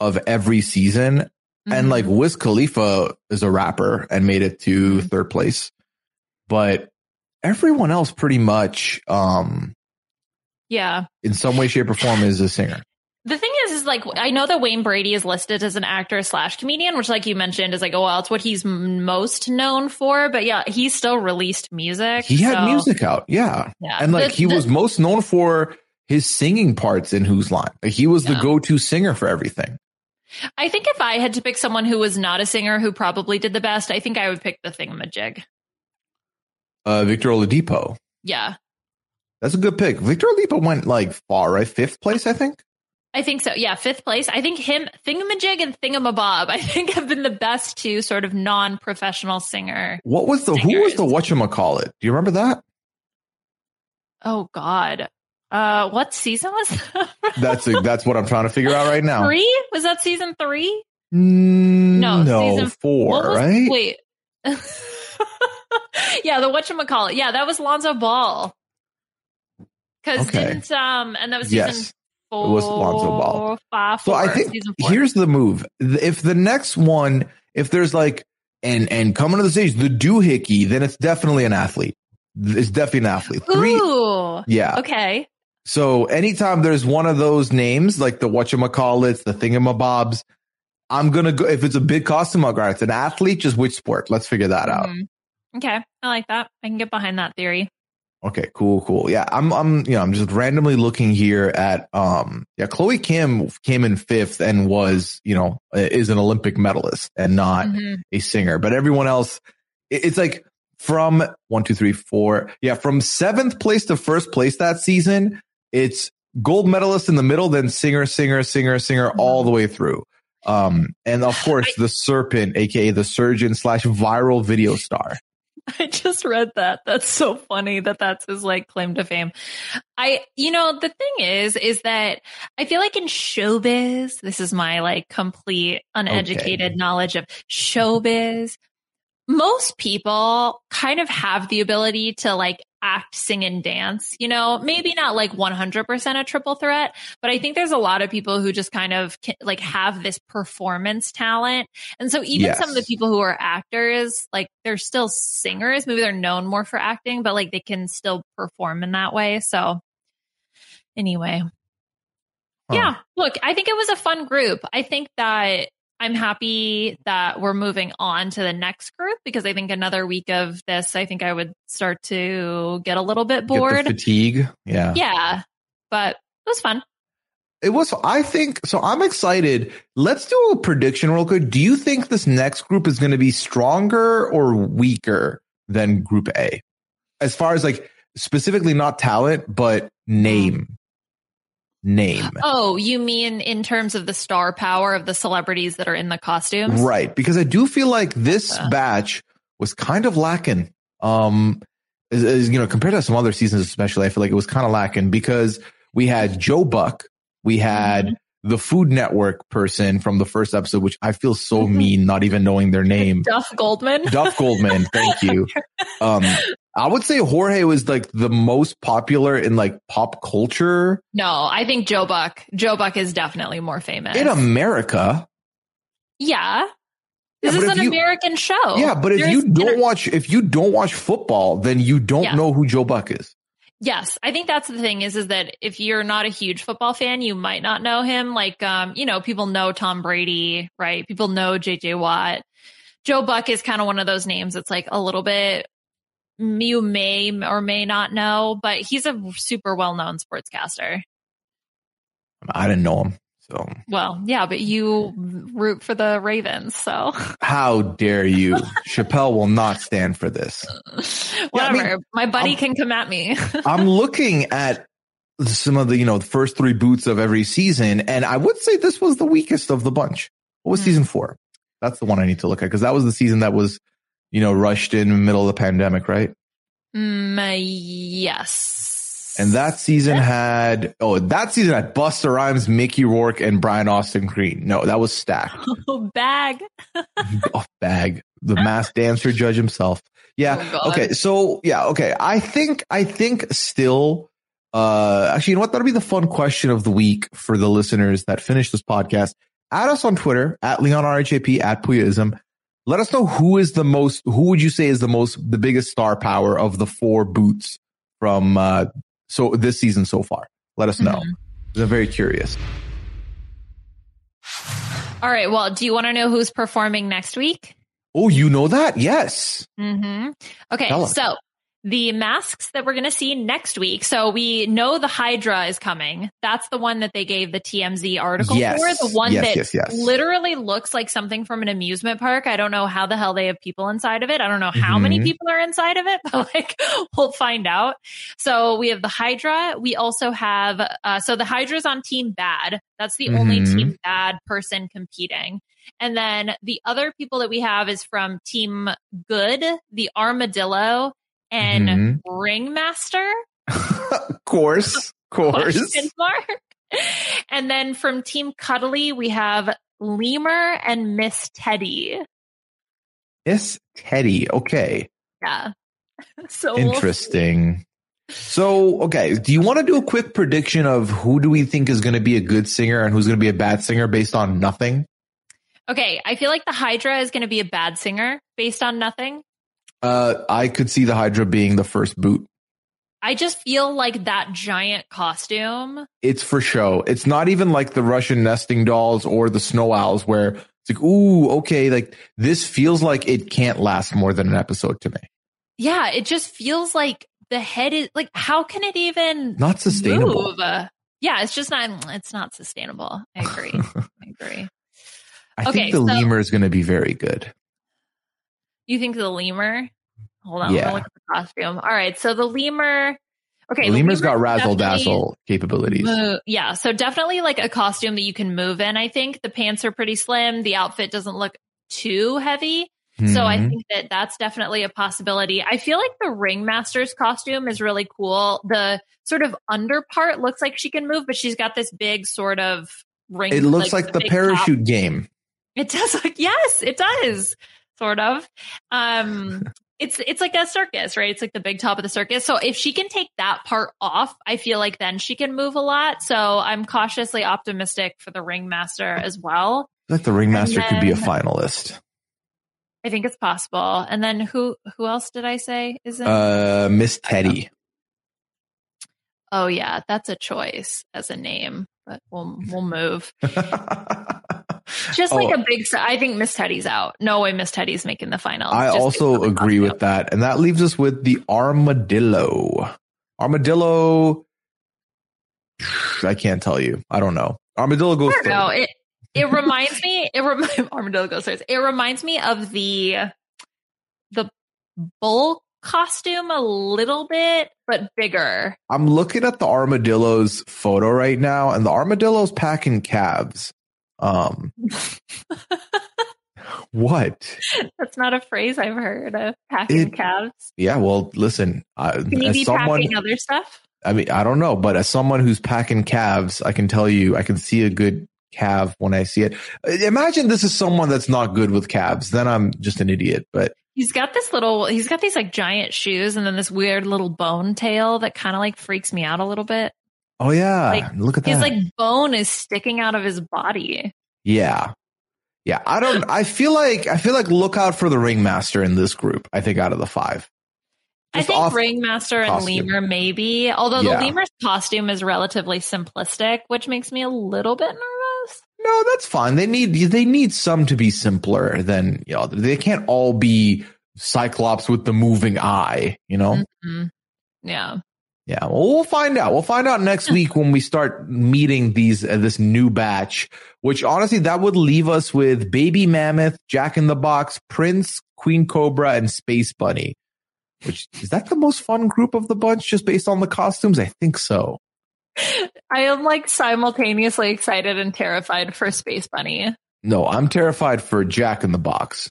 of every season, and Mhm. like Wiz Khalifa is a rapper and made it to Mhm. third place, but everyone else pretty much, um, yeah. in some way, shape, or form, is a singer. The thing is, is like I know that Wayne Brady is listed as an actor slash comedian, which, like you mentioned, is like, oh well, it's what he's most known for. But yeah, he still released music. He had music out, yeah, Yeah, and like The- he the- was most known for his singing parts in Whose Line. He was the go-to singer for everything. I think if I had to pick someone who was not a singer who probably did the best, I think I would pick the thingamajig. Uh, Victor Oladipo. Yeah, That's a good pick. Victor Oladipo went like far, right? Fifth place, I think. I think so. Yeah, fifth place. I think him, thingamajig, and thingamabob. I think have been the best two sort of non-professional singer. What was the who was the whatchamacallit? Do you remember that? Oh God, uh, what season was that? That's a, that's what I'm trying to figure out right now. three? Was that season three? Mm, No, no, season- four, was- right? Wait. yeah, the whatchamacallit. Yeah, that was Lonzo Ball. Because Okay. didn't um and that was season Yes, four. it was Lonzo Ball. Five, four, So I think here's the move. If the next one, if there's like and and coming to the stage, the doohickey, then it's definitely an athlete. It's definitely an athlete. Three, Ooh. yeah. Okay. So anytime there's one of those names, like the whatchamacallits, the thingamabobs, I'm gonna go. If it's a big costume, I'll. It's an athlete. Just which sport? Let's figure that out. Mhm. Okay. I like that. I can get behind that theory. Okay, cool, cool. Yeah, I'm, I'm, you know, I'm just randomly looking here at, um, yeah, Chloe Kim came in fifth and was, you know, is an Olympic medalist and not Mhm. a singer, but everyone else, it's like from one, two, three, four. Yeah, from seventh place to first place that season, it's gold medalist in the middle, then singer, singer, singer, singer all the way through. Um, and of course, the serpent, aka the surgeon slash viral video star. I just read that. That's so funny that that's his like claim to fame. I, you know, the thing is, is that I feel like in showbiz, this is my like complete uneducated knowledge of showbiz. Most people kind of have the ability to like act, sing and dance, you know, maybe not like 100% a triple threat, but I think there's a lot of people who just kind of like have this performance talent. And so even some of the people who are actors, like they're still singers, maybe they're known more for acting, but like they can still perform in that way. So anyway, Huh. yeah, look, I think it was a fun group. I think that I'm happy that we're moving on to the next group because I think another week of this, I think I would start to get a little bit bored. fatigue. Yeah. Yeah, but it was fun. It was, I think, so I'm excited. Let's do a prediction real quick. Do you think this next group is going to be stronger or weaker than group A? As far as like specifically not talent, but name. Name. Oh, you mean in terms of the star power of the celebrities that are in the costumes? Right. Because I do feel like this Gotcha. batch was kind of lacking. Um, as, as, you know, compared to some other seasons, especially, I feel like it was kind of lacking because we had Joe Buck, we had Mm-hmm. the Food Network person from the first episode, which I feel so Mhm. mean, not even knowing their name. Duff Goldman. Duff Goldman. Thank you. Um, I would say Jorge was like the most popular in like pop culture No, I think Joe Buck. Joe Buck is definitely more famous. in America. yeah. Yeah, This but is an you- American show. Yeah, but if There's you don't inter- watch, if you don't watch football, then you don't Yeah. know who Joe Buck is. Yes, I think that's the thing is is that if you're not a huge football fan, you might not know him. Like, um, you know, people know Tom Brady, right? People know JJ Watt. Joe Buck is kind of one of those names that's like a little bit you may or may not know, but he's a super well known sportscaster. I didn't know him. So Well, yeah, but you root for the Ravens, so how dare you? Chappelle will not stand for this. whatever. I mean, My buddy I'm- can come at me. I'm looking at some of the, you know, the first three boots of every season, and I would say this was the weakest of the bunch. What was Hmm. season four? That's the one I need to look at because that was the season that was, you know, rushed in the middle of the pandemic, right? mm, yes. And that season had oh, that season had Busta Rhymes, Mickey Rourke, and Brian Austin Green. No, that was stacked. bag. oh, bag. The masked dancer judge himself. Yeah. Oh, okay. So yeah. Okay. I think. I think still. Uh, actually, you know what? That'll be the fun question of the week for the listeners that finish this podcast. Add us on Twitter at Liana RHAP at Puyaism. Let us know who is the most. Who would you say is the most, the biggest star power of the four boots from uh so this season so far? Let us know. Mhm. I'm very curious. All right. Well, do you want to know who's performing next week? Oh, you know that? Yes. Mm-hmm. Okay. So the masks that we're going to see next week. So we know the Hydra is coming. That's the one that they gave the TMZ article Yes. for. The one Yes, that yes, yes. literally looks like something from an amusement park. I don't know how the hell they have people inside of it. I don't know how many Mhm. people are inside of it, but like we'll find out. So we have the Hydra. We also have, uh, so the Hydra's on team bad. That's the only Mhm. team bad person competing. And then the other people that we have is from Team Good, the Armadillo, and Mhm. Ringmaster. of course. Of course. And then from Team Cuddly, we have Lemur and Miss Teddy. Miss Teddy. Okay. Yeah. So we'll- Interesting. So, okay. Do you want to do a quick prediction of who do we think is going to be a good singer and who's going to be a bad singer based on nothing? okay, I feel like the Hydra is going to be a bad singer based on nothing. Uh, I could see the Hydra being the first boot. I just feel like that giant costume. It's for show. It's not even like the Russian nesting dolls or the snow owls where it's like, ooh, okay. Like this feels like it can't last more than an episode to me. Yeah, it just feels like the head is like, how can it even Not sustainable. move? Yeah, it's just not. It's not sustainable. I agree. I agree. I Okay, think the so- lemur is going to be very good. You think the lemur? Hold on, Yeah. look at the costume. All right, so the lemur. Okay, the lemur's got razzle dazzle capabilities. mo- yeah, so definitely like a costume that you can move in. I think the pants are pretty slim. The outfit doesn't look too heavy. So I Mhm. think that that's definitely a possibility. I feel like the ringmaster's costume is really cool. The sort of under part looks like she can move, but she's got this big sort of ring. it looks like, the big parachute top. game. It does look yes, it does. Sort of. Um it's it's like a circus, right? It's like the big top of the circus. So if she can take that part off, I feel like then she can move a lot. So I'm cautiously optimistic for the ringmaster as well. I like the ringmaster could be a finalist. I think it's possible. And then who who else did I say is in? Uh, Miss Teddy. oh yeah, that's a choice as a name, but we'll we'll move. Just like Oh. a big. I think Miss Teddy's out. No way, Miss Teddy's making the final. I Just also agree with that. And that leaves us with the armadillo. Armadillo. I can't tell you. I don't know. Armadillo goes I know. It it reminds me. It rem- armadillo goes first. It reminds me of the the bull costume a little bit, but bigger. I'm looking at the armadillo's photo right now, and the armadillo's packing calves. Um, what? That's not a phrase I've heard of packing It- calves. Yeah, well, listen. Uh, Can you be someone, packing other stuff? I mean, I don't know, but as someone who's packing calves, I can tell you, I can see a good calf when I see it. Uh, Imagine this is someone that's not good with calves. Then I'm just an idiot. But He's got this little. He's got these like giant shoes, and then this weird little bone tail that kind of like freaks me out a little bit. Oh yeah, Like, look at that. His like bone is sticking out of his body. yeah, yeah. I don't. I feel like I feel like look out for the ringmaster in this group. I think out of the five. I think Ringmaster and costume. Lemur maybe, although Yeah. the Lemur's costume is relatively simplistic, which makes me a little bit nervous. No, that's fine. They need they need some to be simpler than you know. They can't all be Cyclops with the moving eye. You know. Mhm. Yeah. Yeah, well, we'll find out. We'll find out next week when we start meeting these uh, this new batch. Which honestly, that would leave us with Baby Mammoth, Jack in the Box, Prince, Queen Cobra, and Space Bunny. Which is that the most fun group of the bunch, just based on the costumes? I think so. I am like simultaneously excited and terrified for Space Bunny. No, I'm terrified for Jack in the Box.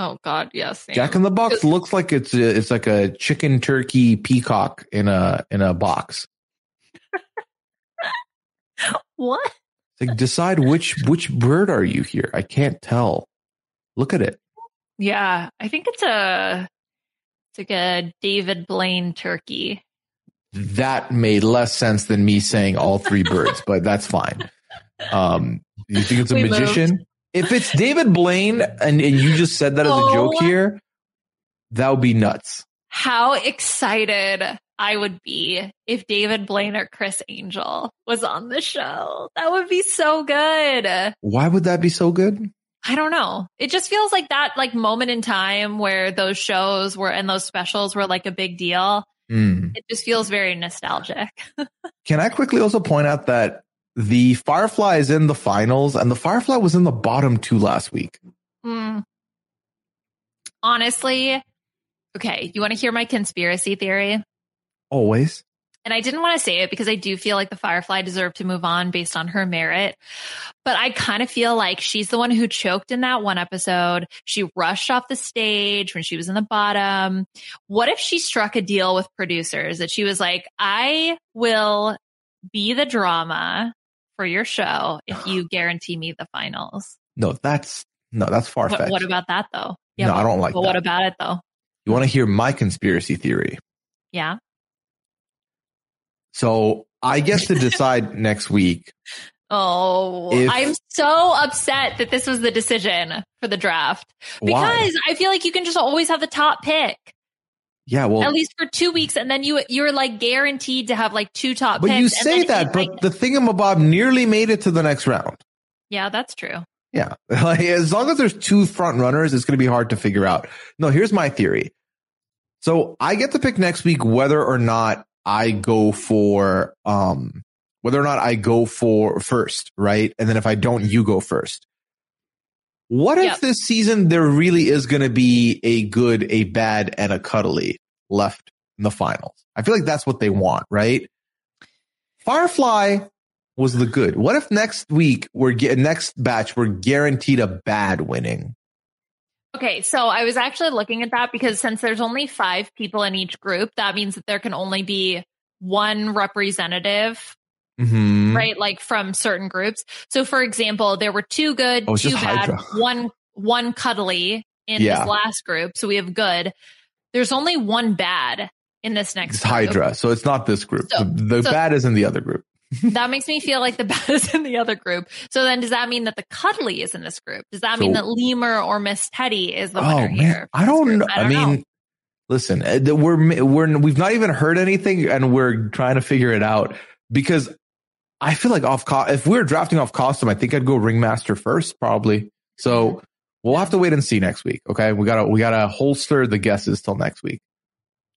Oh God, yes. same. Jack in the Box looks like it's a, it's like a chicken turkey peacock in a in a box. what? It's like decide which which bird are you here? I can't tell. Look at it. Yeah, I think it's a it's like a David Blaine turkey. that made less sense than me saying all three birds, but that's fine. Um, you think it's a We magician? If it's David Blaine and, and you just said that as a joke Oh. here, that would be nuts. How excited I would be if David Blaine or Criss Angel was on the show. That would be so good. Why would that be so good? I don't know. It just feels like that like moment in time where those shows were and those specials were like a big deal. Hmm. It just feels very nostalgic. Can I quickly also point out that the Firefly is in the finals and the Firefly was in the bottom two last week? Mm. Honestly, okay, you want to hear my conspiracy theory? Always. And I didn't want to say it because I do feel like the Firefly deserved to move on based on her merit. But I kind of feel like she's the one who choked in that one episode. She rushed off the stage when she was in the bottom. What if she struck a deal with producers that she was like, I will be the drama for your show if you guarantee me the finals? No, that's no, that's far What, fetched. what about that though? No, I don't like But that. what about it though? you want to hear my conspiracy theory? Yeah. So I guess to decide next week. Oh, If- I'm so upset that this was the decision for the draft because Why? I feel like you can just always have the top pick Yeah, well, at least for two weeks, and then you you're like guaranteed to have like two top but you say that, but like- the thingamabob nearly made it to the next round. yeah, that's true. Yeah, like as long as there's two front runners, it's going to be hard to figure out. No, here's my theory. So I get to pick next week whether or not I go for um whether or not I go for first, right? And then if I don't, you go first. What if Yep. this season there really is going to be a good, a bad, and a cuddly left in the finals? I feel like that's what they want, right? Firefly was the good. What if next week we're next batch we're guaranteed a bad winning? Okay, so I was actually looking at that because since there's only five people in each group, that means that there can only be one representative, Mhm. right? Like from certain groups. So for example, there were two good, Oh, two bad, Hydra. one one cuddly in Yeah. this last group. So we have good. There's only one bad in this next It's group. Hydra, so it's not this group. So- the the so- bad is in the other group. That makes me feel like the bad is in the other group. So then does that mean that the cuddly is in this group? Does that mean that Lemur or Miss Teddy is the winner Oh here? I don't know. I, don't mean, know. listen, uh, we're we're we've not even heard anything, and we're trying to figure it out because I feel like off co- if we're drafting off costume, I think I'd go ringmaster first, probably. So we'll have to wait and see next week. Okay, we gotta we gotta holster the guesses till next week.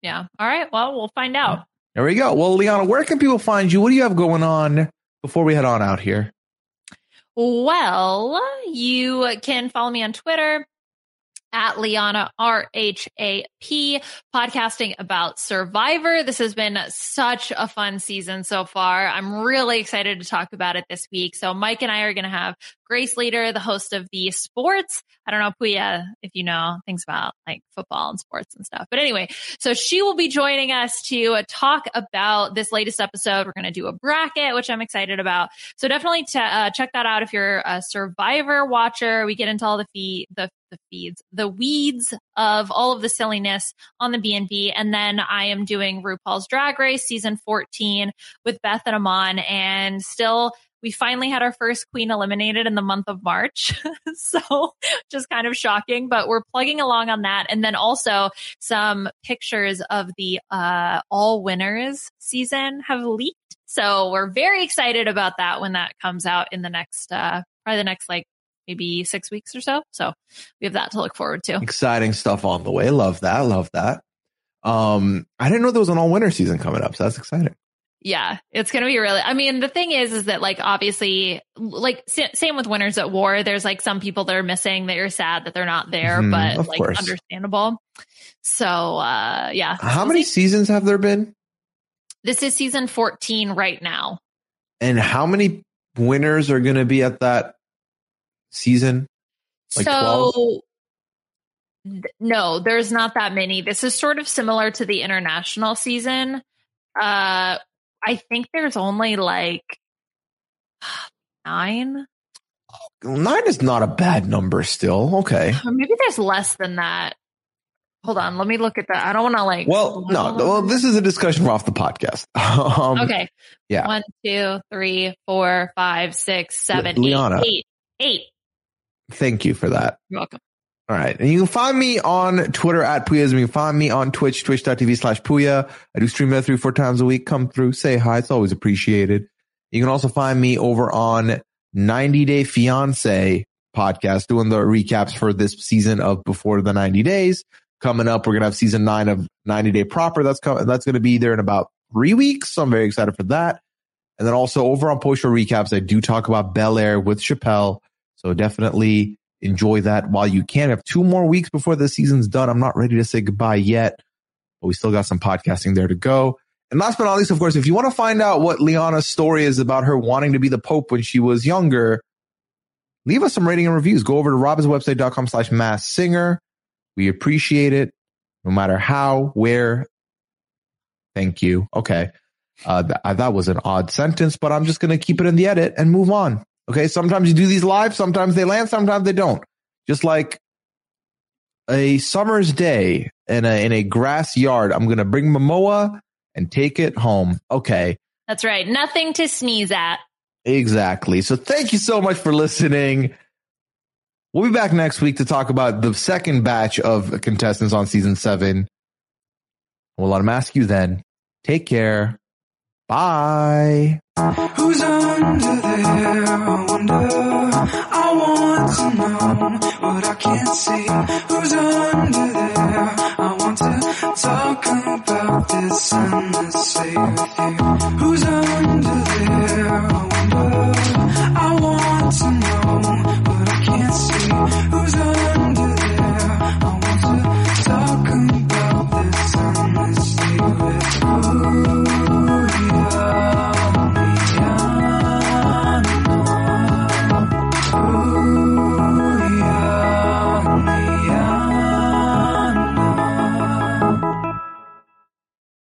Yeah. All right. Well, we'll find out. There we go. Well, Liana, where can people find you? What do you have going on before we head on out here? Well, you can follow me on Twitter at Liana R H A P, podcasting about Survivor. This has been such a fun season so far. I'm really excited to talk about it this week. So Mike and I are going to have Grace Leader, the host of the sports. I don't know, Puya, if you know things about like football and sports and stuff. But anyway, so she will be joining us to uh, talk about this latest episode. We're going to do a bracket, which I'm excited about. So definitely t- uh, check that out if you're a Survivor watcher. We get into all the feed, the the feeds, the weeds of all of the silliness on the BNB. And then I am doing RuPaul's Drag Race season 14 with Beth and Amon and still we finally had our first queen eliminated in the month of March. so just kind of shocking, but we're plugging along on that. And then also some pictures of the uh, all winners season have leaked. So we're very excited about that when that comes out in the next, uh, probably the next like maybe six weeks or so. So we have that to look forward to. Exciting stuff on the way. Love that. Love that. Um, I didn't know there was an all winter season coming up, so that's exciting. Yeah, it's going to be really, I mean, the thing is, is that like, obviously, like sa- same with winners at war, there's like some people that are missing that you're sad that they're not there, Mhm, but like course. understandable. So, uh, yeah. How We'll many see. seasons have there been? This is season 14 right now. And how many winners are going to be at that season? Like so, th- no, there's not that many. This is sort of similar to the international season. Uh, I think there's only like nine, Nine is not a bad number still. Okay. or maybe there's less than that. Hold on, let me look at that. I don't want to like. Well, no, well, this is a discussion off the podcast. Um, okay. yeah. One, two, three, four, five, six, seven, eight, Liana. eight, eight. Thank you for that. You're welcome. All right. And you can find me on Twitter at Puyas. You can find me on Twitch, twitch.tv slash Puya. I do stream that three, four times a week. Come through, say hi. It's always appreciated. You can also find me over on 90 Day Fiance podcast, doing the recaps for this season of Before the 90 Days. Coming up, we're going to have season nine of 90 Day Proper. That's coming, that's going to be there in about three weeks. So I'm very excited for that. And then also over on post show recaps, I do talk about Bel Air with Chappelle. So definitely enjoy that while you can. We have two more weeks before the season's done. I'm not ready to say goodbye yet, but we still got some podcasting there to go. And last but not least, of course, if you want to find out what Liana's story is about her wanting to be the Pope when she was younger, leave us some rating and reviews. Go over to robhasawebsite.com slash masked singer. We appreciate it no matter how, where. Thank you. Okay. Uh, th- that was an odd sentence, but I'm just going to keep it in the edit and move on. Okay. Sometimes you do these live. Sometimes they land. Sometimes they don't. Just like a summer's day in a, in a grass yard. I'm going to bring Momoa and take it home. Okay. That's right. Nothing to sneeze at. Exactly. So thank you so much for listening. We'll be back next week to talk about the second batch of contestants on season seven. We'll let them ask you then. Take care. Bye. Who's under there? I wonder. I want to know what I can't see. Who's under there? I want to talk about this endlessly with you. Who's under there? I wonder. I want to know what I can't see. Who's under